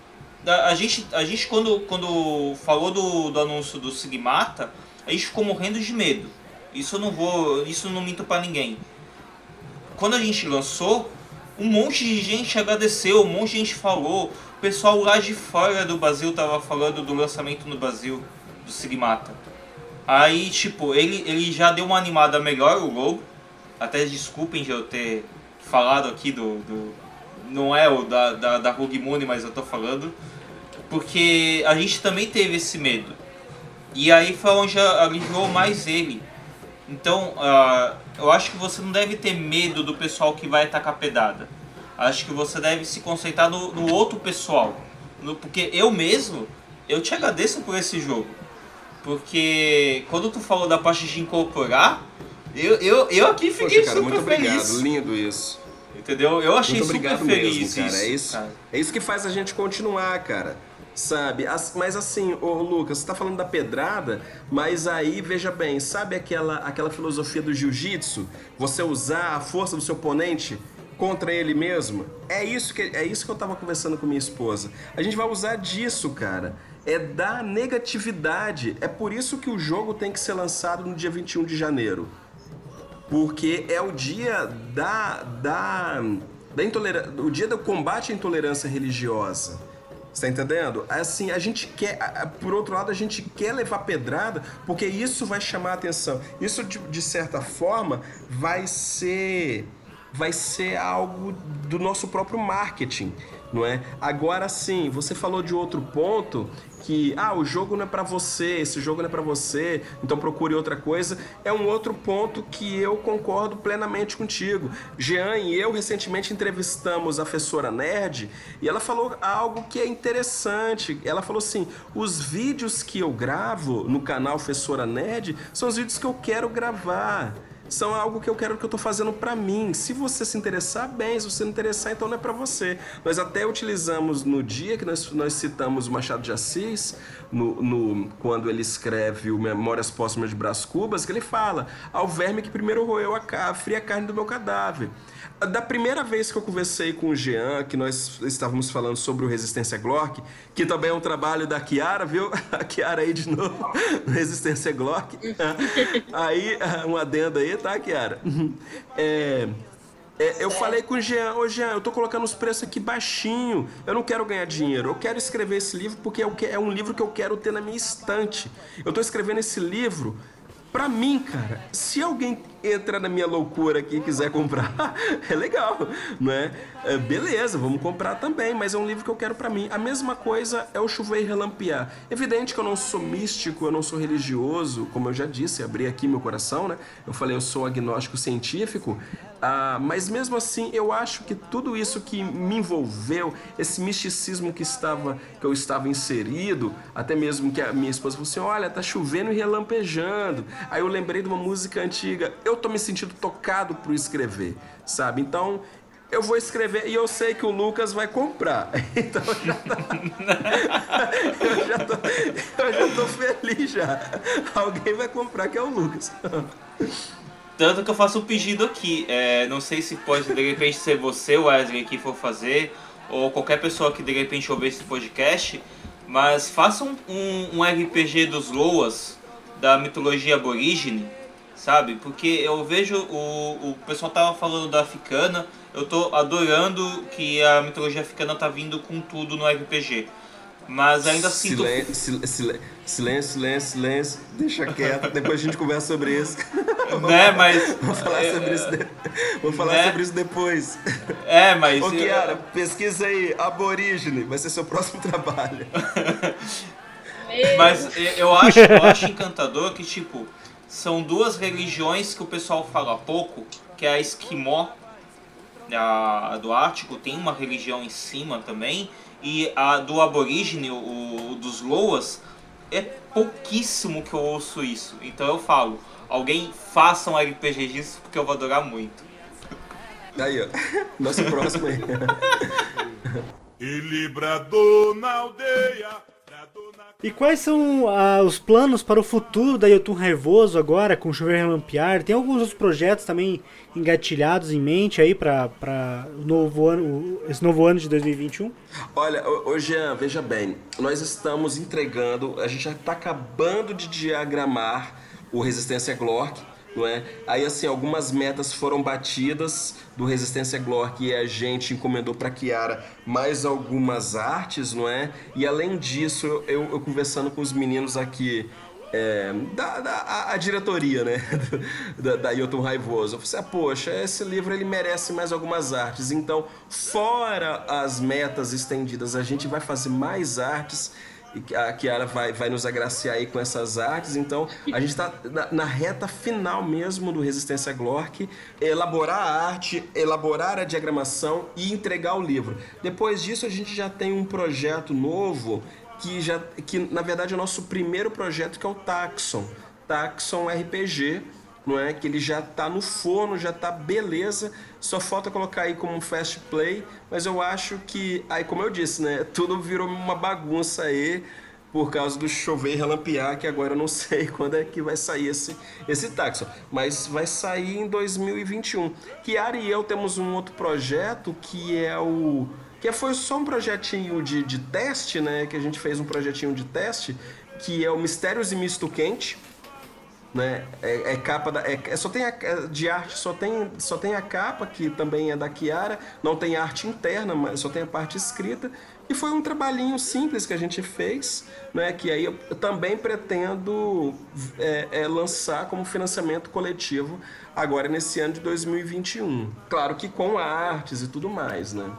A gente, a gente quando, quando falou do, do anúncio do Sigmata, a gente ficou morrendo de medo. Isso eu não vou. Isso eu não minto para ninguém. Quando a gente lançou, um monte de gente agradeceu, um monte de gente falou. O pessoal lá de fora do Brasil tava falando do lançamento no Brasil do Sigmata. Aí, tipo, ele, ele já deu uma animada melhor, o logo. Até desculpem de eu ter falado aqui do. do não é o da, da, da Rogue Moon, mas eu tô falando. Porque a gente também teve esse medo. E aí foi onde aliviou mais ele. Então, uh, eu acho que você não deve ter medo do pessoal que vai tacar pedada. Acho que você deve se concentrar no, no outro pessoal. No, porque eu mesmo, eu te agradeço por esse jogo. Porque quando tu falou da parte de incorporar, eu, eu, eu aqui fiquei Poxa, cara, super muito feliz. obrigado, lindo isso. Entendeu? Eu achei Muito super obrigado feliz mesmo, cara. isso. é isso, cara. é isso que faz a gente continuar, cara. Sabe? As- mas assim, ô Lucas, você tá falando da pedrada, mas aí, veja bem, sabe aquela, aquela filosofia do jiu-jitsu? Você usar a força do seu oponente contra ele mesmo? É isso que, é isso que eu tava conversando com minha esposa. A gente vai usar disso, cara. É da negatividade. É por isso que o jogo tem que ser lançado no dia 21 de janeiro porque é o dia da, da, da intolerância, o dia do combate à intolerância religiosa. Você tá entendendo? Assim, a gente quer, por outro lado, a gente quer levar pedrada, porque isso vai chamar a atenção. Isso, de, de certa forma, vai ser vai ser algo do nosso próprio marketing, não é? Agora sim, você falou de outro ponto que ah, o jogo não é pra você, esse jogo não é pra você, então procure outra coisa. É um outro ponto que eu concordo plenamente contigo. Jean e eu recentemente entrevistamos a professora Nerd e ela falou algo que é interessante. Ela falou assim: "Os vídeos que eu gravo no canal Professora Nerd são os vídeos que eu quero gravar." São algo que eu quero que eu tô fazendo pra mim. Se você se interessar, bem. Se você não interessar, então não é pra você. Nós até utilizamos no dia que nós, nós citamos o Machado de Assis, no, no- quando ele escreve o Memórias Póstumas de Brás Cubas, que ele fala: ao verme que primeiro roeu a fria carne do meu cadáver. Da primeira vez que eu conversei com o Jean, que nós estávamos falando sobre o Resistência Glock, que também é um trabalho da Kiara, viu? <laughs> A Kiara aí de novo, <laughs> no Resistência Glock. <laughs> Aí, um adendo aí, tá, Kiara? É, é, eu falei com o Jean, ô Jean, eu tô colocando os preços aqui baixinho, eu não quero ganhar dinheiro, eu quero escrever esse livro porque é é um livro que eu quero ter na minha estante. Eu tô escrevendo esse livro Pra mim, cara, se alguém entra na minha loucura aqui e quiser comprar, <laughs> é legal, né? É, beleza, vamos comprar também, mas é um livro que eu quero pra mim. A mesma coisa é o Chover e Relampear. Evidente que eu não sou místico, eu não sou religioso, como eu já disse, abri aqui meu coração, né? Eu falei, eu sou agnóstico científico, ah, mas mesmo assim, eu acho que tudo isso que me envolveu, esse misticismo que estava que eu estava inserido, até mesmo que a minha esposa falou assim: "Olha, tá chovendo e relampejando". Aí eu lembrei de uma música antiga. Eu tô me sentindo tocado por escrever, sabe? Então, eu vou escrever e eu sei que o Lucas vai comprar. <laughs> Então já tá... <laughs> eu, já tô, eu já tô feliz já. Alguém vai comprar que é o Lucas. Tanto que eu faço um pedido aqui. É, não sei se pode de repente ser você, Wesley, que for fazer, ou qualquer pessoa que de repente ouvir esse podcast, mas faça um, um, um RPG dos Loas, da mitologia aborígene, sabe? Porque eu vejo o, o pessoal tava falando da africana, eu tô adorando que a mitologia africana tá vindo com tudo no RPG. Mas ainda sinto. Silêncio, sil- sil- silêncio, silêncio, silêncio. Deixa quieto, depois a gente conversa sobre isso. <laughs> Né, mas. <laughs> Vamos falar sobre isso, de... Vamos falar Né? sobre isso depois. É, mas. Ô, Kiara, pesquisa aí, aborígene, vai ser seu próximo <laughs> trabalho. Mas eu- eu acho, eu acho encantador que, tipo, são duas religiões que o pessoal fala pouco, que é a Esquimó, a, a do Ártico, tem uma religião em cima também, e a do aborígene, o, o dos Loas, é pouquíssimo que eu ouço isso. Então eu falo, alguém faça um RPG disso porque eu vou adorar muito. Aí, ó. Nosso próximo aí. <laughs> Ele bradou na aldeia. E quais são ah, os planos para o futuro da Yotun Raivoso agora, com o Chover Relampiar? Tem alguns outros projetos também engatilhados em mente aí para novo ano, esse novo ano de 2021? Olha, Jean, veja bem, nós estamos entregando, a gente já está acabando de diagramar o Resistência Glork, não é? Aí, assim, algumas metas foram batidas do Resistência Glork e a gente encomendou para Kiara mais algumas artes, não é? E além disso, eu, eu- eu conversando com os meninos aqui é, da, da- a, a diretoria, né, <laughs> da, da Yotun Raivoso. Eu falei assim, ah, poxa, esse livro ele merece mais algumas artes. Então, fora as metas estendidas, a gente vai fazer mais artes. E a Kiara vai, vai nos agraciar aí com essas artes. Então, a gente está na, na reta final mesmo do Resistência Glork. Elaborar a arte, elaborar a diagramação e entregar o livro. Depois disso, a gente já tem um projeto novo que já que na verdade é o nosso primeiro projeto que é o Taxon. Taxon RPG, não é? Que ele já tá no forno, já tá beleza, só falta colocar aí como um fast play, mas eu acho que aí como eu disse, né, tudo virou uma bagunça aí por causa do chover relampear, que agora eu não <laughs> sei quando é que vai sair esse, esse Taxon. Mas vai sair em 2021. Kiara e eu temos um outro projeto que é o que foi só um projetinho de, de teste, né? Que a gente fez um projetinho de teste, que é o Mistérios e Misto Quente, né? É, é capa da, é, é- só tem a, é de arte só tem só tem a capa que também é da Kiara, não tem arte interna, mas só tem a parte escrita. E foi um trabalhinho simples que a gente fez, né? Que aí eu, também pretendo é, é, lançar como financiamento coletivo agora nesse ano de 2021. Claro que com artes e tudo mais, né?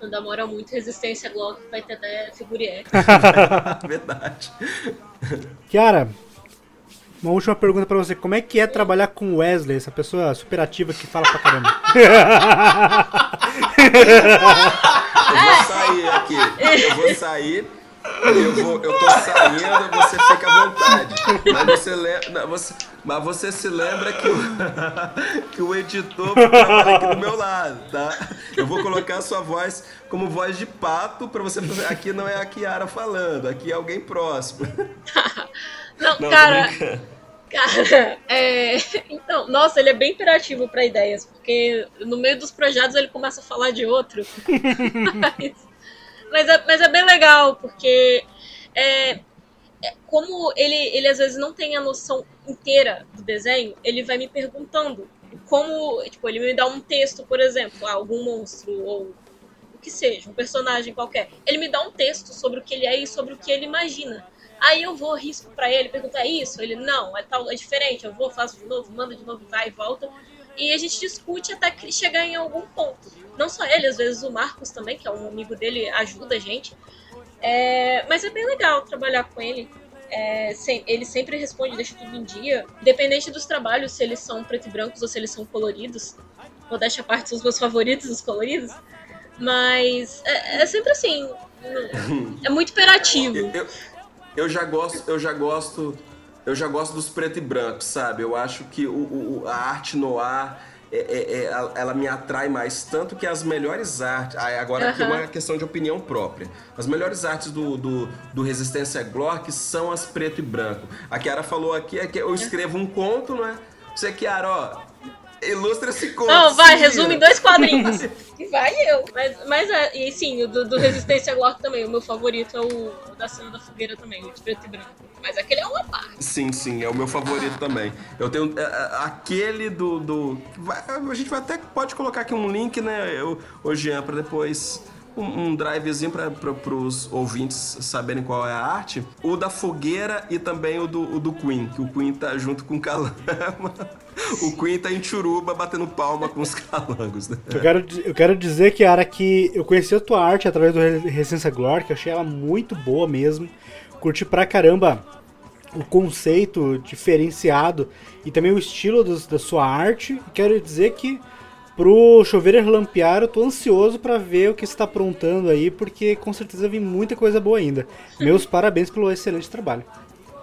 Não demora muito, resistência Glock vai ter até figurier. <laughs> Verdade. Kiara, uma última pergunta pra você. Como é que é trabalhar com o Wesley, essa pessoa super ativa que fala pra caramba? Eu vou sair aqui. Eu vou sair. Eu, vou, eu tô saindo, você fica à vontade. Mas você, você, mas você se lembra que o, <laughs> que o editor trabalha aqui do meu lado, tá? Eu vou colocar a sua voz como voz de pato pra você. Aqui não é a Kiara falando, aqui é alguém próximo. <laughs> Não, Não, cara, cara, é... Então, nossa, ele é bem imperativo pra ideias, porque no meio dos projetos ele começa a falar de outro. <laughs> mas, mas, é, mas é bem legal, porque é, é, como ele, ele às vezes não tem a noção inteira do desenho, ele vai me perguntando como, tipo, ele me dá um texto, por exemplo, ah, algum monstro ou o que seja, um personagem qualquer. Ele me dá um texto sobre o que ele é e sobre o que ele imagina. Aí eu vou, risco pra ele, perguntar "É isso, ele não, é tal, é diferente, eu vou, faço de novo, manda de novo, vai e volta. E a gente discute até chegar em algum ponto. Não só ele, às vezes o Marcos também, que é um amigo dele, ajuda a gente. É, mas é bem legal trabalhar com ele. É, sem- ele sempre responde, deixa tudo em dia. Independente dos trabalhos, se eles são preto e brancos ou se eles são coloridos. Vou deixar parte dos meus favoritos, os coloridos. Mas é, é sempre assim. <laughs> É muito imperativo. Eu, eu, eu já gosto, eu já gosto, eu já gosto dos preto e branco, sabe? Eu acho que o, o- a arte noir é, é- é- ela- me atrai mais, tanto que as melhores artes. Agora aqui é uma questão de opinião própria. As melhores artes do, do, do Resistência Glock são as preto e branco. A Kiara falou aqui é que eu escrevo um conto, não é? Você, Kiara, ó, ilustra esse conto. Não, vai, resume em dois quadrinhos. <laughs> e vai eu. Mas, mas é, e sim, o do, do Resistência Glock também. O meu favorito é o, o da cena da fogueira também, o de preto e branco. Mas aquele é uma parte. Sim, sim, é o meu favorito também. Eu tenho é, é, aquele do. do vai- a gente vai até pode colocar aqui um link, né, eu, ô Jean, pra depois. Um, um drivezinho para os ouvintes saberem qual é a arte. O da fogueira e também o do, o do Queen, que o Queen tá junto com o Calama. <laughs> O Queen tá em Churuba batendo palma com os <laughs> calangos, né? Eu quero, eu quero dizer, Kiara, que eu conheci a tua arte através do Re- Resistência Glory, que eu achei ela muito boa mesmo. Curti pra caramba o conceito diferenciado e também o estilo dos- da sua arte. Quero dizer que pro Chover Relampear eu tô ansioso pra ver o que você tá aprontando aí, porque com certeza vem muita coisa boa ainda. Meus <laughs> parabéns pelo excelente trabalho.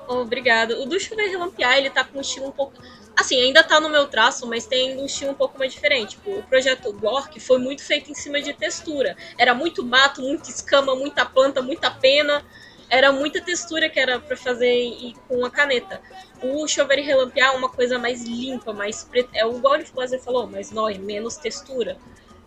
Obrigado. O do Chover Relampear, ele tá com um estilo um pouco. Assim, ainda tá no meu traço, mas tem um estilo um pouco mais diferente. Tipo, o projeto Gork foi muito feito em cima de textura. Era muito mato, muita escama, muita planta, muita pena. Era muita textura que era pra fazer e, com a caneta. O Chover e Relampear é uma coisa mais limpa, mais preta. É o o Flávio falou, mas não, é menos textura.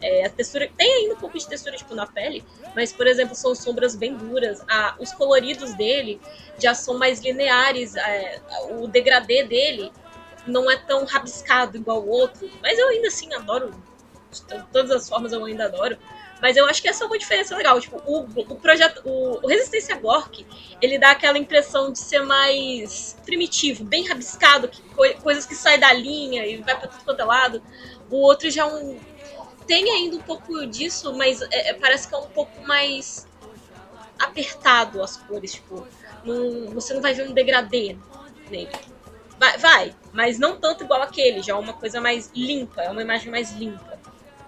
É, a textura tem ainda um pouco de textura tipo na pele, mas por exemplo são sombras bem duras. Os coloridos dele já são mais lineares. é, o degradê dele não é tão rabiscado igual o outro, mas eu ainda assim adoro. De to- todas as formas eu ainda adoro. Mas eu acho que essa é uma diferença legal. Tipo, o, o projeto. O, o Resistência Gork, ele dá aquela impressão de ser mais primitivo, bem rabiscado, que, coi- coisas que saem da linha e vai pra tudo quanto é lado. O outro já é um. Tem ainda um pouco disso, mas é- é- parece que é um pouco mais apertado as cores, tipo. você não vai ver um degradê nele. Vai, vai, mas não tanto igual aquele, já é uma coisa mais limpa, é uma imagem mais limpa.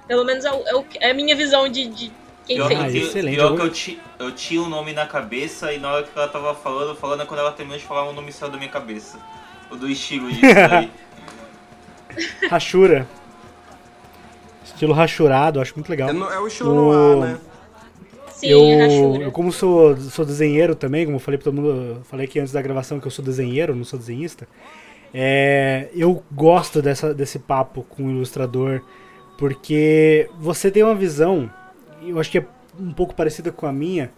Pelo menos é, o- é o que- é a minha visão de, de quem Pior, fez. Ah, que, excelente. pior Eu que eu, ti- eu tinha um nome na cabeça e na hora que ela tava falando, falando, quando ela terminou de falar, o nome saiu da minha cabeça. O do estilo disso <laughs> daí. Rachura. Estilo rachurado, acho muito legal. É, é o estilo O- no ar, né? Sim, eu, rachura. eu, como sou, sou desenheiro também, como eu falei pra todo mundo, falei aqui antes da gravação que eu sou desenheiro, não sou desenhista. É, eu gosto dessa, desse papo com o ilustrador, porque você tem uma visão, eu acho que é um pouco parecida com a minha,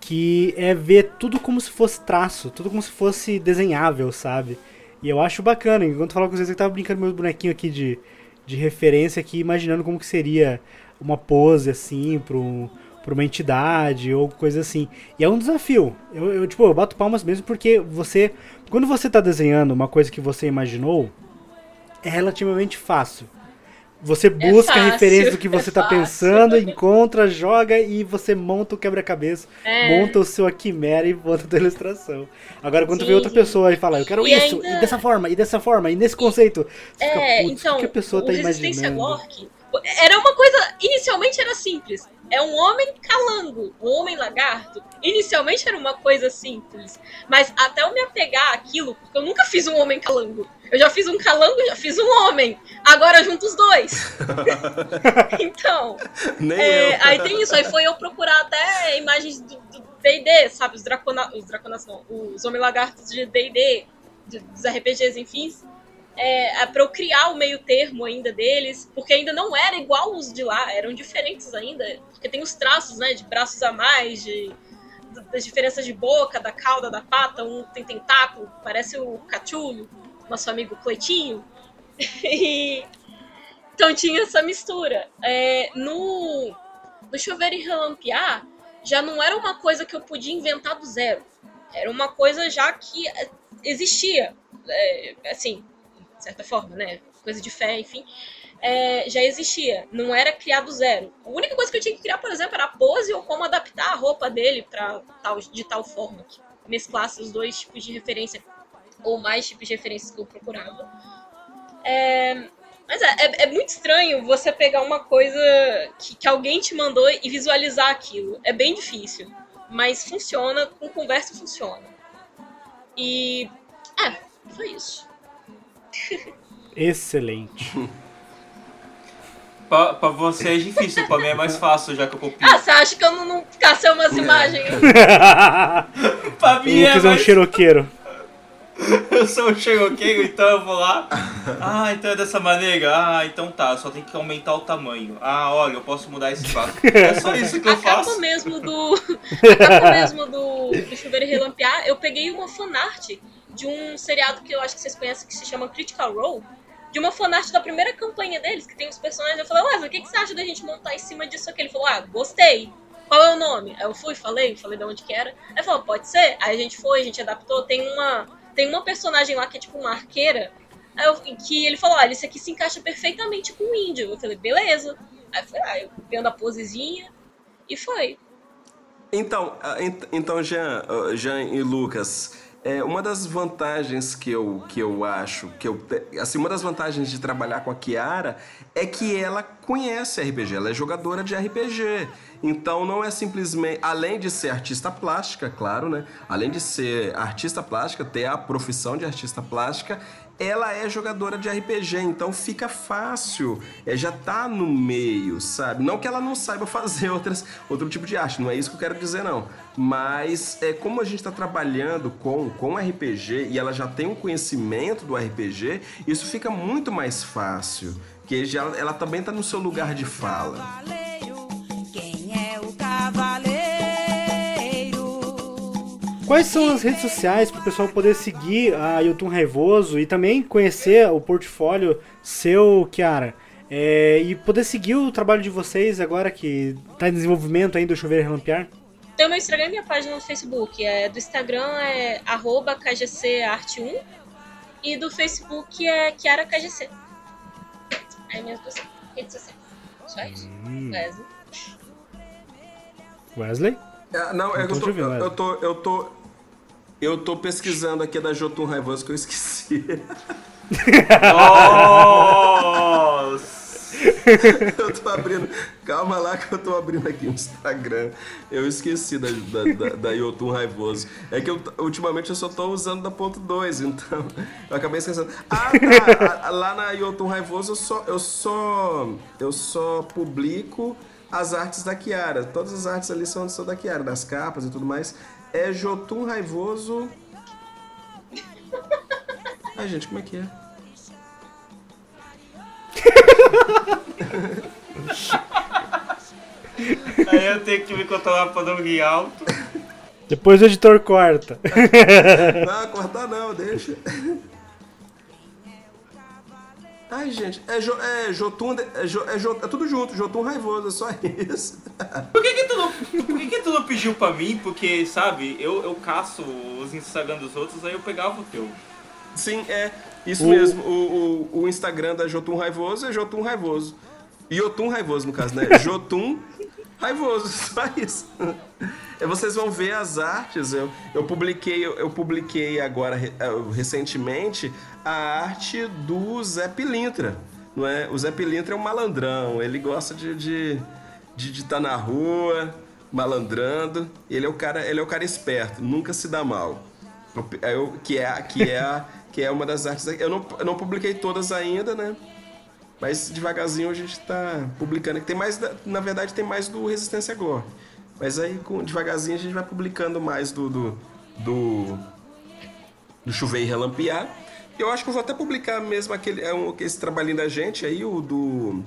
que é ver tudo como se fosse traço, tudo como se fosse desenhável, sabe? E eu acho bacana, enquanto eu falava com vocês, eu tava brincando com meus bonequinhos aqui de, de referência aqui, imaginando como que seria uma pose assim para um, pra uma entidade ou coisa assim. E é um desafio. Eu, eu, tipo, eu bato palmas mesmo porque você, quando você tá desenhando uma coisa que você imaginou, é relativamente fácil. Você busca fácil, referências do que <laughs> é você tá fácil. pensando, encontra, joga e você monta o quebra-cabeça, É. monta o seu quimera e monta a tua ilustração. Agora, quando tu vê Sim. outra pessoa e fala, eu quero E isso, ainda- e dessa forma, e dessa forma, e nesse conceito, você É, fica, então, o que a pessoa o tá imaginando? Gork era uma coisa. Inicialmente era simples. É um homem calango, um homem lagarto. Inicialmente era uma coisa simples. Mas até eu me apegar àquilo, porque eu nunca fiz um homem calango. Eu já fiz um calango, já fiz um homem. Agora junto os dois. <laughs> então. É, aí tem isso, aí foi eu procurar até imagens do D&D, sabe, os dracona, os draconas não, os homem lagartos de D&D, dos RPGs, enfim, é, pra eu criar o meio termo ainda deles, porque ainda não era igual os de lá, eram diferentes ainda, porque tem os traços, né, de braços a mais, de das diferenças de boca, da cauda, da pata, um tem tentáculo, parece o Cachulo, nosso amigo Cleitinho, <laughs> e então tinha essa mistura. É, no, no Chover e Relampear, já não era uma coisa que eu podia inventar do zero. Era uma coisa já que existia. É, assim, de certa forma, né? Coisa de fé, enfim. É, já existia. Não era criar do zero. A única coisa que eu tinha que criar, por exemplo, era a pose ou como adaptar a roupa dele pra tal, de tal forma que mesclasse os dois tipos de referência ou mais tipos de referências que eu procurava. É, mas é, é, é muito estranho você pegar uma coisa que, que alguém te mandou e visualizar aquilo. É bem difícil. Mas funciona, com conversa funciona. E. É, foi isso. Excelente. Pra, pra você é difícil, pra mim é mais fácil, já que eu copio. Ah, você acha que eu não, não cacei umas imagens? <laughs> pra o mim é é um mais... xeroqueiro. <laughs> Eu sou um xeroqueiro, então eu vou lá. Ah, então é dessa maneira. Ah, então tá, só tem que aumentar o tamanho. Ah, olha, eu posso mudar esse vácuo. É só isso que eu A capa faço. mesmo do. A capa mesmo do, do Chuveiro e Relampear, eu peguei uma fanart de um seriado que eu acho que vocês conhecem que se chama Critical Role. De uma fanart da primeira campanha deles, que tem os personagens. Eu falei, Wesley, o que, que você acha da gente montar em cima disso aqui? Ele falou, ah, gostei. Qual é o nome? Aí eu fui, falei, falei de onde que era. Aí falou, pode ser? Aí a gente foi, a gente adaptou. Tem uma, tem uma personagem lá que é tipo uma arqueira. Eu- que ele falou, olha, isso aqui se encaixa perfeitamente com o índio. Eu falei, beleza. Aí falei, ah, eu vendo a posezinha. E foi. Então, ah, ent- então Jean, ah, Jean e Lucas, É, uma das vantagens que eu, que eu acho, que eu, assim, uma das vantagens de trabalhar com a Kiara é que ela conhece RPG, ela é jogadora de RPG. Então não é simplesmente, além de ser artista plástica, claro, né? Além de ser artista plástica, ter a profissão de artista plástica, ela é jogadora de RPG, então fica fácil, é, já tá no meio, sabe? Não que ela não saiba fazer <laughs> outras, outro tipo de arte, não é isso que eu quero dizer, não. Mas é como a gente está trabalhando com, com RPG e ela já tem um conhecimento do RPG, isso fica muito mais fácil, porque já, ela também está no seu lugar de fala. Cavaleiro, Quais são as redes sociais para o pessoal poder seguir a Yotun Raivoso e também conhecer o portfólio seu, Kiara? É, e poder seguir o trabalho de vocês agora que está em desenvolvimento ainda o Chover Relampiar? Tem o meu Instagram e minha página no Facebook. É, do Instagram é arroba KGCArte1 e do Facebook é Kiara KGC. É minhas duas redes sociais. Só isso. Wesley. Wesley? É, não, é que eu Então, tô, eu vai. eu tô, eu tô, eu tô pesquisando aqui da Jotun Raivoso que eu esqueci. Nossa! eu tô abrindo, calma lá que eu tô abrindo aqui o Instagram. Eu esqueci da, da, da, da Yotun Raivoso. É que eu, ultimamente eu só tô usando da ponto 2, então eu acabei esquecendo. Ah, tá, lá na Yotun Raivoso eu só, eu só, eu só publico as artes da Kiara. Todas as artes ali são, são da Kiara, das capas e tudo mais. É Jotun Raivoso. Ai, gente, como é que é? <laughs> Aí eu tenho que me controlar pra não rir alto. Depois o editor corta. Não, cortar não, deixa. Ai, gente, é, jo, é Jotun, é, jo, é, jo, é tudo junto, Jotun raivoso, é só isso. Por que, que tu não, por que, que tu não pediu pra mim? Porque, sabe, eu, eu caço os Instagram dos outros, aí eu pegava o teu. Sim, é isso O- mesmo. O, o, o Instagram da Jotun Raivoso é Jotun Raivoso. Jotun Raivoso, no caso, né? <laughs> Jotun Raivoso, <laughs> só isso. É, vocês vão ver as artes. Eu, eu publiquei, eu, eu publiquei agora eh, recentemente a arte do Zé Pilintra. Não é? O Zé Pilintra é um malandrão. Ele gosta de de de estar na rua, malandrando. Ele é o cara, ele é o cara esperto, nunca se dá mal. Eu- que é que é que é uma das artes. Eu não, eu não publiquei todas ainda, né? Mas devagarzinho a gente tá publicando. Tem mais, na verdade, tem mais do Resistência Gore. Mas aí, com, devagarzinho, a gente vai publicando mais do. do, do, do e Relampiar. Eu acho que eu vou até publicar mesmo aquele, é um, esse trabalhinho da gente aí, o do.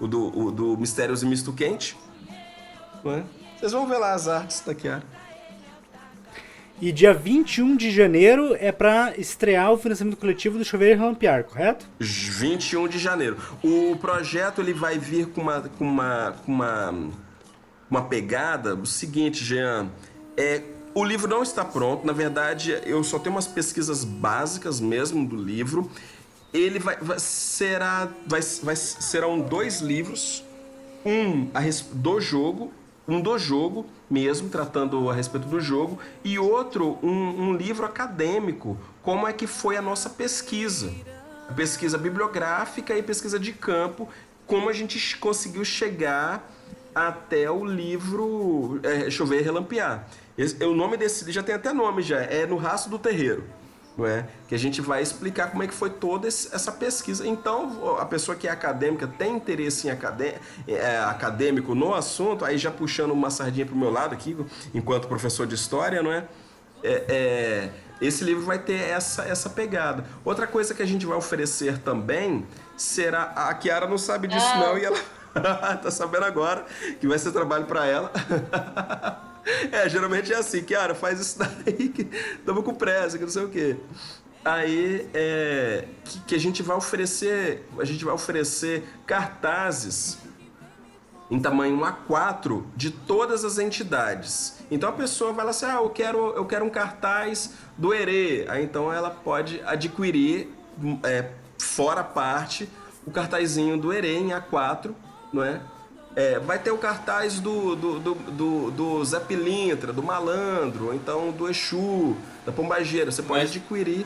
O do, o do Mistérios e Misto Quente. Não é? Vocês vão ver lá as artes da Kiara. E dia 21 de janeiro é para estrear o financiamento coletivo do Chover e Relampiar, correto? 21 de janeiro. O projeto ele vai vir com uma, com uma, com uma, uma pegada. O seguinte, Jean, é, o livro não está pronto. Na verdade, eu só tenho umas pesquisas básicas mesmo do livro. Ele vai, vai- será, vai, vai, serão dois livros um a do jogo, um do jogo mesmo, tratando a respeito do jogo, e outro, um, um livro acadêmico, como é que foi a nossa pesquisa. A pesquisa bibliográfica e pesquisa de campo, como a gente conseguiu chegar até o livro é, Chover e Relampear. Esse- o nome desse já tem até nome já, é No Raço do Terreiro não é? Que a gente vai explicar como é que foi toda esse- essa pesquisa. Então, a pessoa que é acadêmica, tem interesse em acadê- é, acadêmico no assunto, aí já puxando uma sardinha pro meu lado aqui, enquanto professor de história, não é? É, é, esse livro vai ter essa, essa pegada. Outra coisa que a gente vai oferecer também será. A Kiara não sabe disso, Ah. não, e ela <laughs> tá sabendo agora que vai ser trabalho para ela. <laughs> <laughs> É, geralmente é assim, Kiara, faz isso daí <laughs> que tamo com pressa, que não sei o quê. Aí é que, que a gente vai oferecer, a gente vai oferecer cartazes em tamanho A4 de todas as entidades. Então a pessoa vai lá assim, ah, eu quero, eu quero um cartaz do Herê. Aí então ela pode adquirir, é, fora parte, o cartazinho do Herê em A4, não é? É, vai ter o cartaz do, do, do, do, do Zé Pilintra, do Malandro, ou então do Exu, da Pombageira. Você pode Mas- adquirir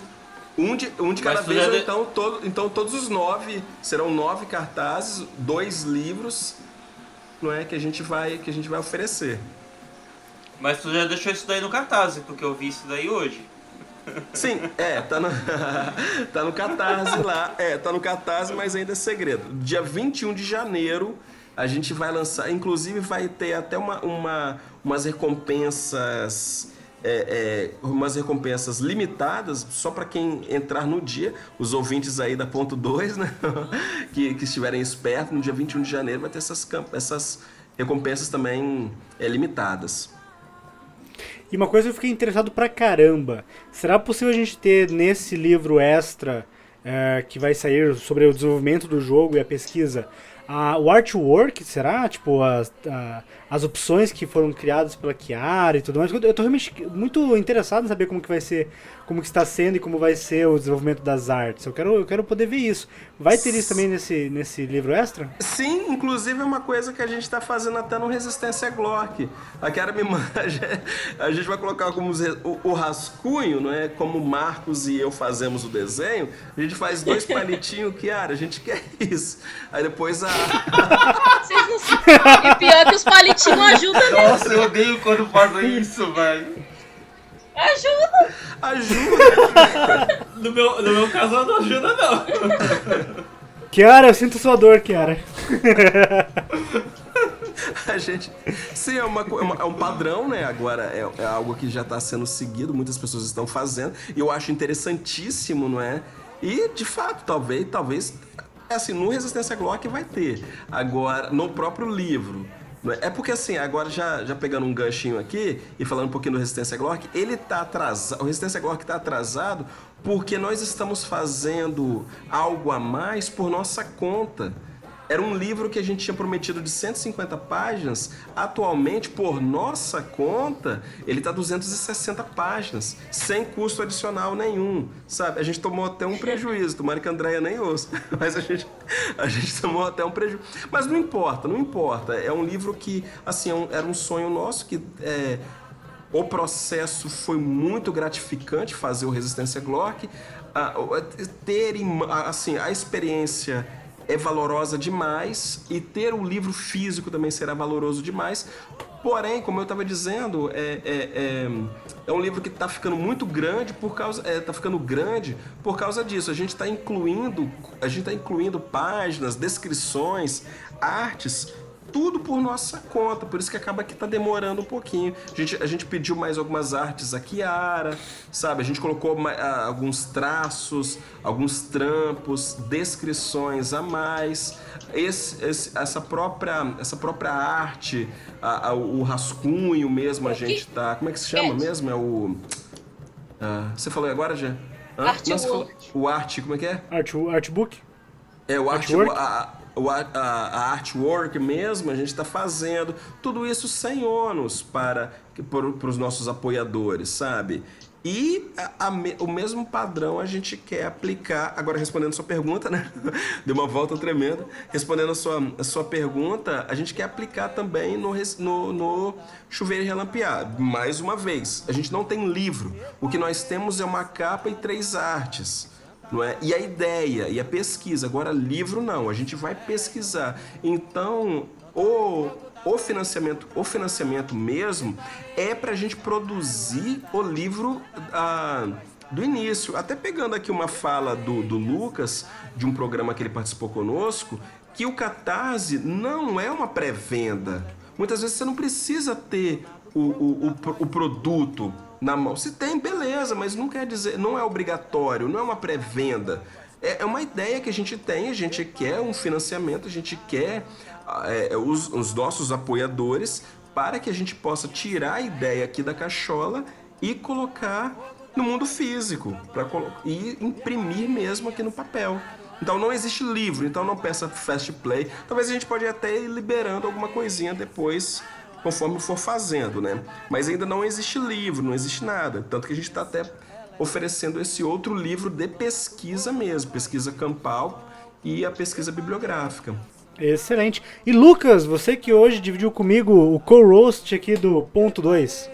um de, um de cada vez, ou de- então, todo, então todos os nove, serão nove cartazes, dois livros, não é, que a gente vai, que a gente vai oferecer. Mas tu já deixou isso daí no cartaz, porque eu vi isso daí hoje. <laughs> Sim, é, tá no, <laughs> tá no Catarse lá. É, tá no Catarse, mas ainda é segredo. Dia 21 de janeiro a gente vai lançar, inclusive vai ter até uma, uma, umas recompensas. é, é, umas recompensas limitadas só para quem entrar no dia, os ouvintes aí da ponto 2, né? <laughs> que, que estiverem espertos, no dia 21 de janeiro vai ter essas, essas recompensas também é, limitadas. E uma coisa que eu fiquei interessado pra caramba. Será possível a gente ter nesse livro extra é, que vai sair sobre o desenvolvimento do jogo e a pesquisa a, o artwork, será? Tipo, as, a- as opções que foram criadas pela Chiara e tudo mais. Eu tô realmente muito interessado em saber como que vai ser, como que está sendo e como vai ser o desenvolvimento das artes. Eu quero, eu quero poder ver isso. Vai ter isso também nesse, nesse livro extra? Sim, inclusive é uma coisa que a gente está fazendo até no Resistência Glock. A Chiara me <laughs> manda, a gente vai colocar como o, o rascunho, não é? Como o Marcos e eu fazemos o desenho, a gente faz dois <laughs> palitinhos, Chiara, a gente quer isso. Aí depois a. Vocês não sabem. E pior que os palitinhos ajudam mesmo. Nossa, eu odeio quando fazem isso, velho. Ajuda. ajuda. No meu, no meu caso, não ajuda, não. Kiara, eu sinto sua dor, Kiara. A gente. Sim, é, uma, é uma- é um padrão, né? Agora é, é algo que já está sendo seguido, muitas pessoas estão fazendo. E eu acho interessantíssimo, não é? E, de fato, talvez, talvez. É assim, no Resistência Glock vai ter. Agora, no próprio livro. É É porque assim, agora já, já pegando um ganchinho aqui e falando um pouquinho do Resistência Glock, ele tá atrasado. O Resistência Glock tá atrasado porque nós estamos fazendo algo a mais por nossa conta. Era um livro que a gente tinha prometido de 150 páginas. Atualmente, por nossa conta, ele está 260 páginas, sem custo adicional nenhum, sabe? A gente tomou até um prejuízo. Tomara que a Andréia nem ouça, <laughs> mas a gente, a gente tomou até um prejuízo. Mas não importa, não importa. É um livro que, assim, é era um sonho nosso que... é, o processo foi muito gratificante fazer o Resistência Glock. O- ter assim, a experiência é valorosa demais e ter o livro físico também será valoroso demais. Porém, como eu estava dizendo, é, é, é, é um livro que está ficando muito grande por causa, está ficando grande por causa disso. A gente está incluindo, a gente está incluindo páginas, descrições, artes tudo por nossa conta, por isso que acaba que tá demorando um pouquinho. A gente, a gente pediu mais algumas artes a Kiara, sabe? A gente colocou ma- ah, alguns traços, alguns trampos, descrições a mais. Esse, esse- essa, própria, essa própria arte, a- a- o rascunho mesmo, a gente tá. Como é que se chama mesmo? É o. ah, você falou agora, já? Artwork. falou, o arte, como é que é? Art, artbook? É, o art, Artwork? a, o a, a- a artwork mesmo, a gente está fazendo. Tudo isso sem ônus para, para os nossos apoiadores, sabe? E a- a o mesmo padrão a gente quer aplicar. Agora, respondendo a sua pergunta, né? <laughs> Deu uma volta tremenda. Respondendo a sua, a sua pergunta, a gente quer aplicar também no, no, no Chuveiro e Relampear. Mais uma vez, a gente não tem livro. O que nós temos é uma capa e três artes não é? E a ideia e a pesquisa. Agora, livro não, a gente vai pesquisar. Então, o, o financiamento, o financiamento mesmo é para a gente produzir o livro ah, do início. Até pegando aqui uma fala do, do Lucas, de um programa que ele participou conosco, que o Catarse não é uma pré-venda. Muitas vezes você não precisa ter o, o, o, o produto na mão. Se tem, beleza, mas não quer dizer, não é obrigatório, não é uma pré-venda. É, é uma ideia que a gente tem, a gente quer um financiamento, a gente quer ah, é, os, os nossos apoiadores para que a gente possa tirar a ideia aqui da cachola e colocar no mundo físico colo- e imprimir mesmo aqui no papel. Então não existe livro, então não peça fast play. Talvez a gente pode até ir liberando alguma coisinha depois, conforme for fazendo, né? Mas ainda não existe livro, não existe nada. Tanto que a gente está até oferecendo esse outro livro de pesquisa mesmo, pesquisa campal e a pesquisa bibliográfica. Excelente. E Lucas, você que hoje dividiu comigo o co-roast aqui do ponto 2.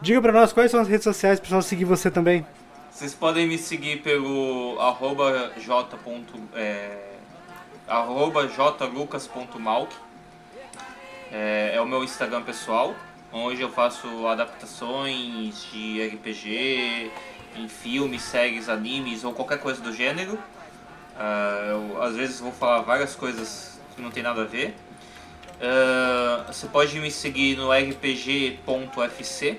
Diga pra nós quais são as redes sociais pro pessoal seguir você também. Vocês podem me seguir pelo arroba j. ponto, É, arroba jlucas.malk. É, é o meu Instagram pessoal, onde eu faço adaptações de RPG, em filmes, séries, animes ou qualquer coisa do gênero. Ah, eu às vezes vou falar várias coisas que não tem nada a ver. Ah, você pode me seguir no rpg.fc,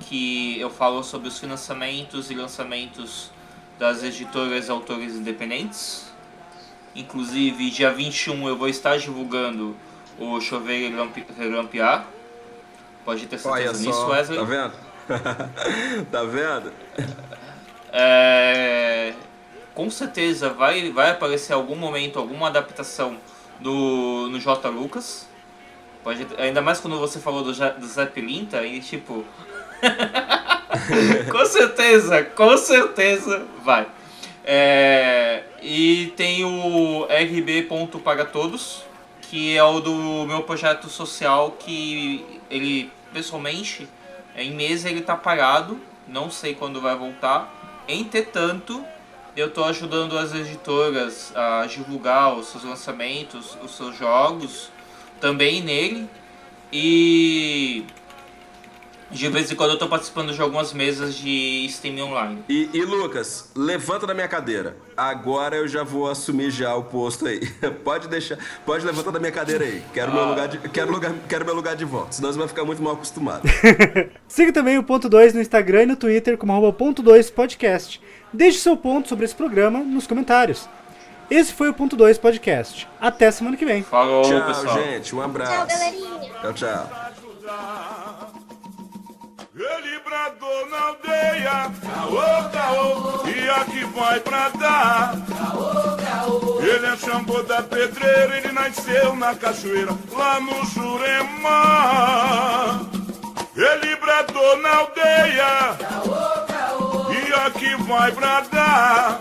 que eu falo sobre os financiamentos e lançamentos das editoras e autores independentes. Inclusive, dia 21 eu vou estar divulgando o Relampe- Relampear. Pode ter Olha certeza nisso, só, Wesley. tá vendo? <laughs> tá vendo? É, com certeza vai, vai aparecer algum momento, alguma adaptação do, no J. Lucas. Pode, ainda mais quando você falou do, do Zé Pilinta e tipo. <laughs> com certeza, com certeza vai. É, e tem o rb.pagatodos, que é o do meu projeto social que ele pessoalmente em mês ele tá parado, não sei quando vai voltar. Entretanto, eu tô ajudando as editoras a divulgar os seus lançamentos, os seus jogos, também nele. E de vez em quando eu tô participando de algumas mesas de Steam Online. E, e, Lucas, levanta da minha cadeira. Agora eu já vou assumir já o posto aí. <laughs> Pode deixar, pode levantar da minha cadeira aí. Quero meu lugar de, quero lugar, quero meu lugar de volta. Senão você vai ficar muito mal acostumado. <laughs> Siga também o ponto 2 no Instagram e no Twitter como arroba ponto 2 podcast. Deixe seu ponto sobre esse programa nos comentários. Esse foi o ponto 2 podcast. Até semana que vem. Falou, tchau, pessoal. gente. Um abraço. Tchau, galerinha. Tchau, tchau. Ele bradou na aldeia, caô, caô, e aqui vai pra dar. Ele é Xambô da pedreira, ele nasceu na cachoeira, lá no Jurema. Ele bradou na aldeia, e aqui vai pra dar.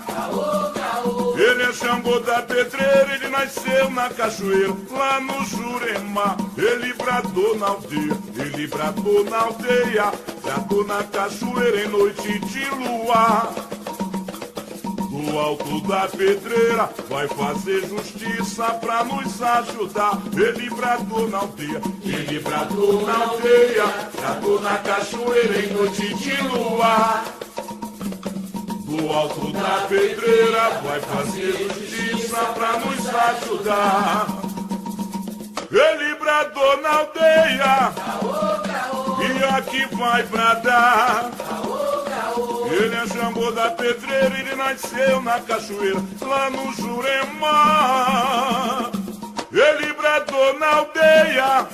Ele é Xangô da pedreira, ele nasceu na cachoeira, lá no Jurema. Ele bradou na aldeia, ele bradou na aldeia, bradou na cachoeira em noite de luar. No alto da pedreira, vai fazer justiça pra nos ajudar. Ele bradou na aldeia, ele bradou na aldeia, bradou na cachoeira em noite de luar. Do alto da pedreira vai fazer justiça pra nos ajudar. Ele bradou na aldeia e aqui vai bradar. Ele é Jambô da pedreira, ele nasceu na cachoeira, lá no Jurema. Ele bradou na aldeia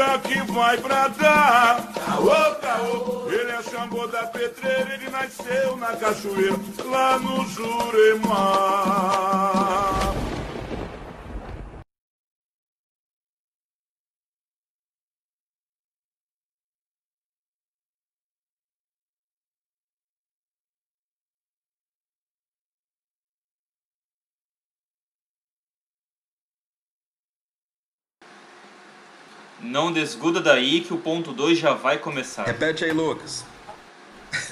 e aqui vai bradar. Caô, caô. Ele é Xangô da pedreira, ele nasceu na cachoeira, lá no Jurema. Não desgruda daí que o ponto 2 já vai começar. Repete aí, Lucas.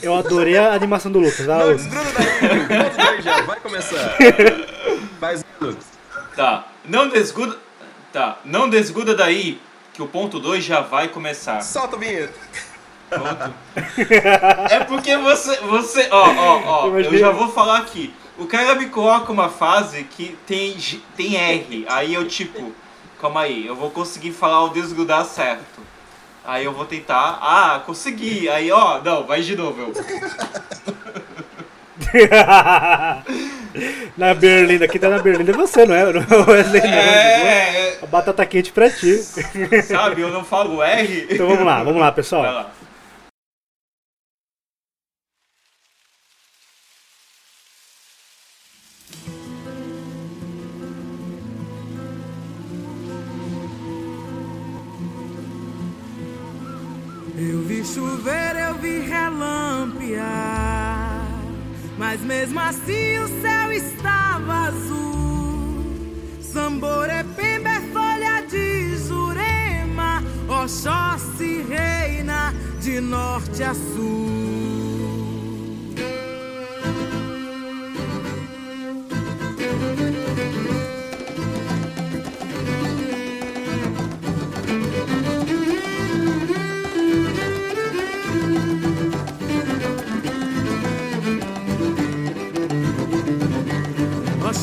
Eu adorei a animação do Lucas. Ah, Não, Lucas. desgruda daí. Ponto dois já, vai começar. <laughs> Faz, Lucas. Tá, não desgruda. Tá, não desgruda daí que o ponto 2 já vai começar. Solta o vinheta. Pronto. é porque você. você ó, ó, ó, eu já vou falar aqui. O cara me coloca uma fase que tem, tem R. Aí eu tipo, calma aí, eu vou conseguir falar o desgrudar certo. Aí eu vou tentar. Ah, consegui. Aí, ó, não, vai de novo. Eu. <laughs> na Berlinda, aqui tá na Berlinda é você, não é? Não é o Wesley, não. É, A batata quente pra ti. é, sabe, eu não falo R. Então vamos lá, vamos lá, Vai pessoal. Chover, eu vi relampear, mas mesmo assim o céu estava azul. Sambore, pembe, folha de jurema, Oxóssi reina de norte a sul.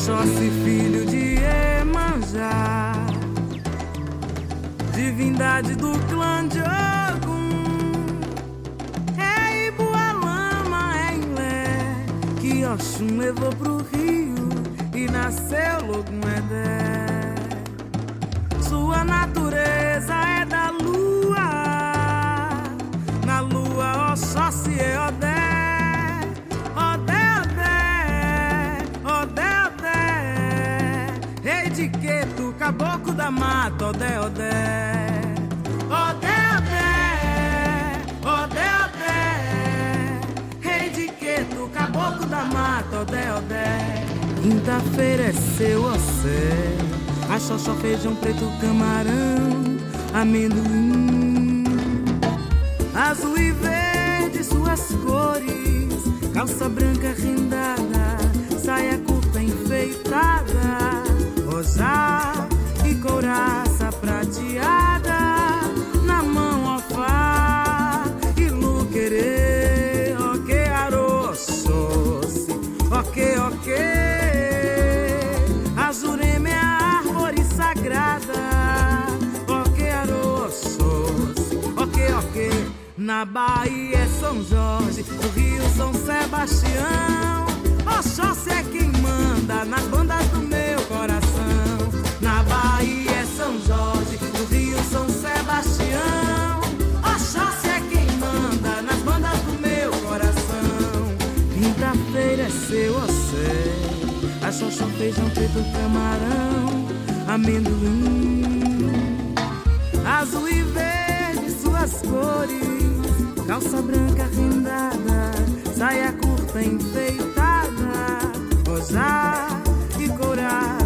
Oxóssi, filho de Emanjá, divindade do clã de Ogum. É Ibualama, é Ilé, que Oxum levou pro rio e nasceu Logumedé. Sua natureza é da mata, Odé, Odé. Odé, Odé, Odé, Odé, rei de Queto, caboclo da mata, Odé, Odé. Quinta-feira é seu océ, a xoxó, feijão preto, camarão, amendoim. Azul e verde suas cores, calça branca rendada, saia curta enfeitada, rosá e couraça prateada, na mão ofá e luquerê, ok aroçoce, ok ok. A Jurema é a árvore sagrada, ok aroçoce, ok ok. Na Bahia é São Jorge, no Rio São Sebastião. Oxóssi é quem manda nas bandas do meu São Jorge, no Rio São Sebastião. Oxóssi é quem manda nas bandas do meu coração. Quinta-feira é seu océ, a xoxó, feijão preto, camarão, amendoim. Azul e verde suas cores, calça branca rendada, saia curta enfeitada, rosá e couraça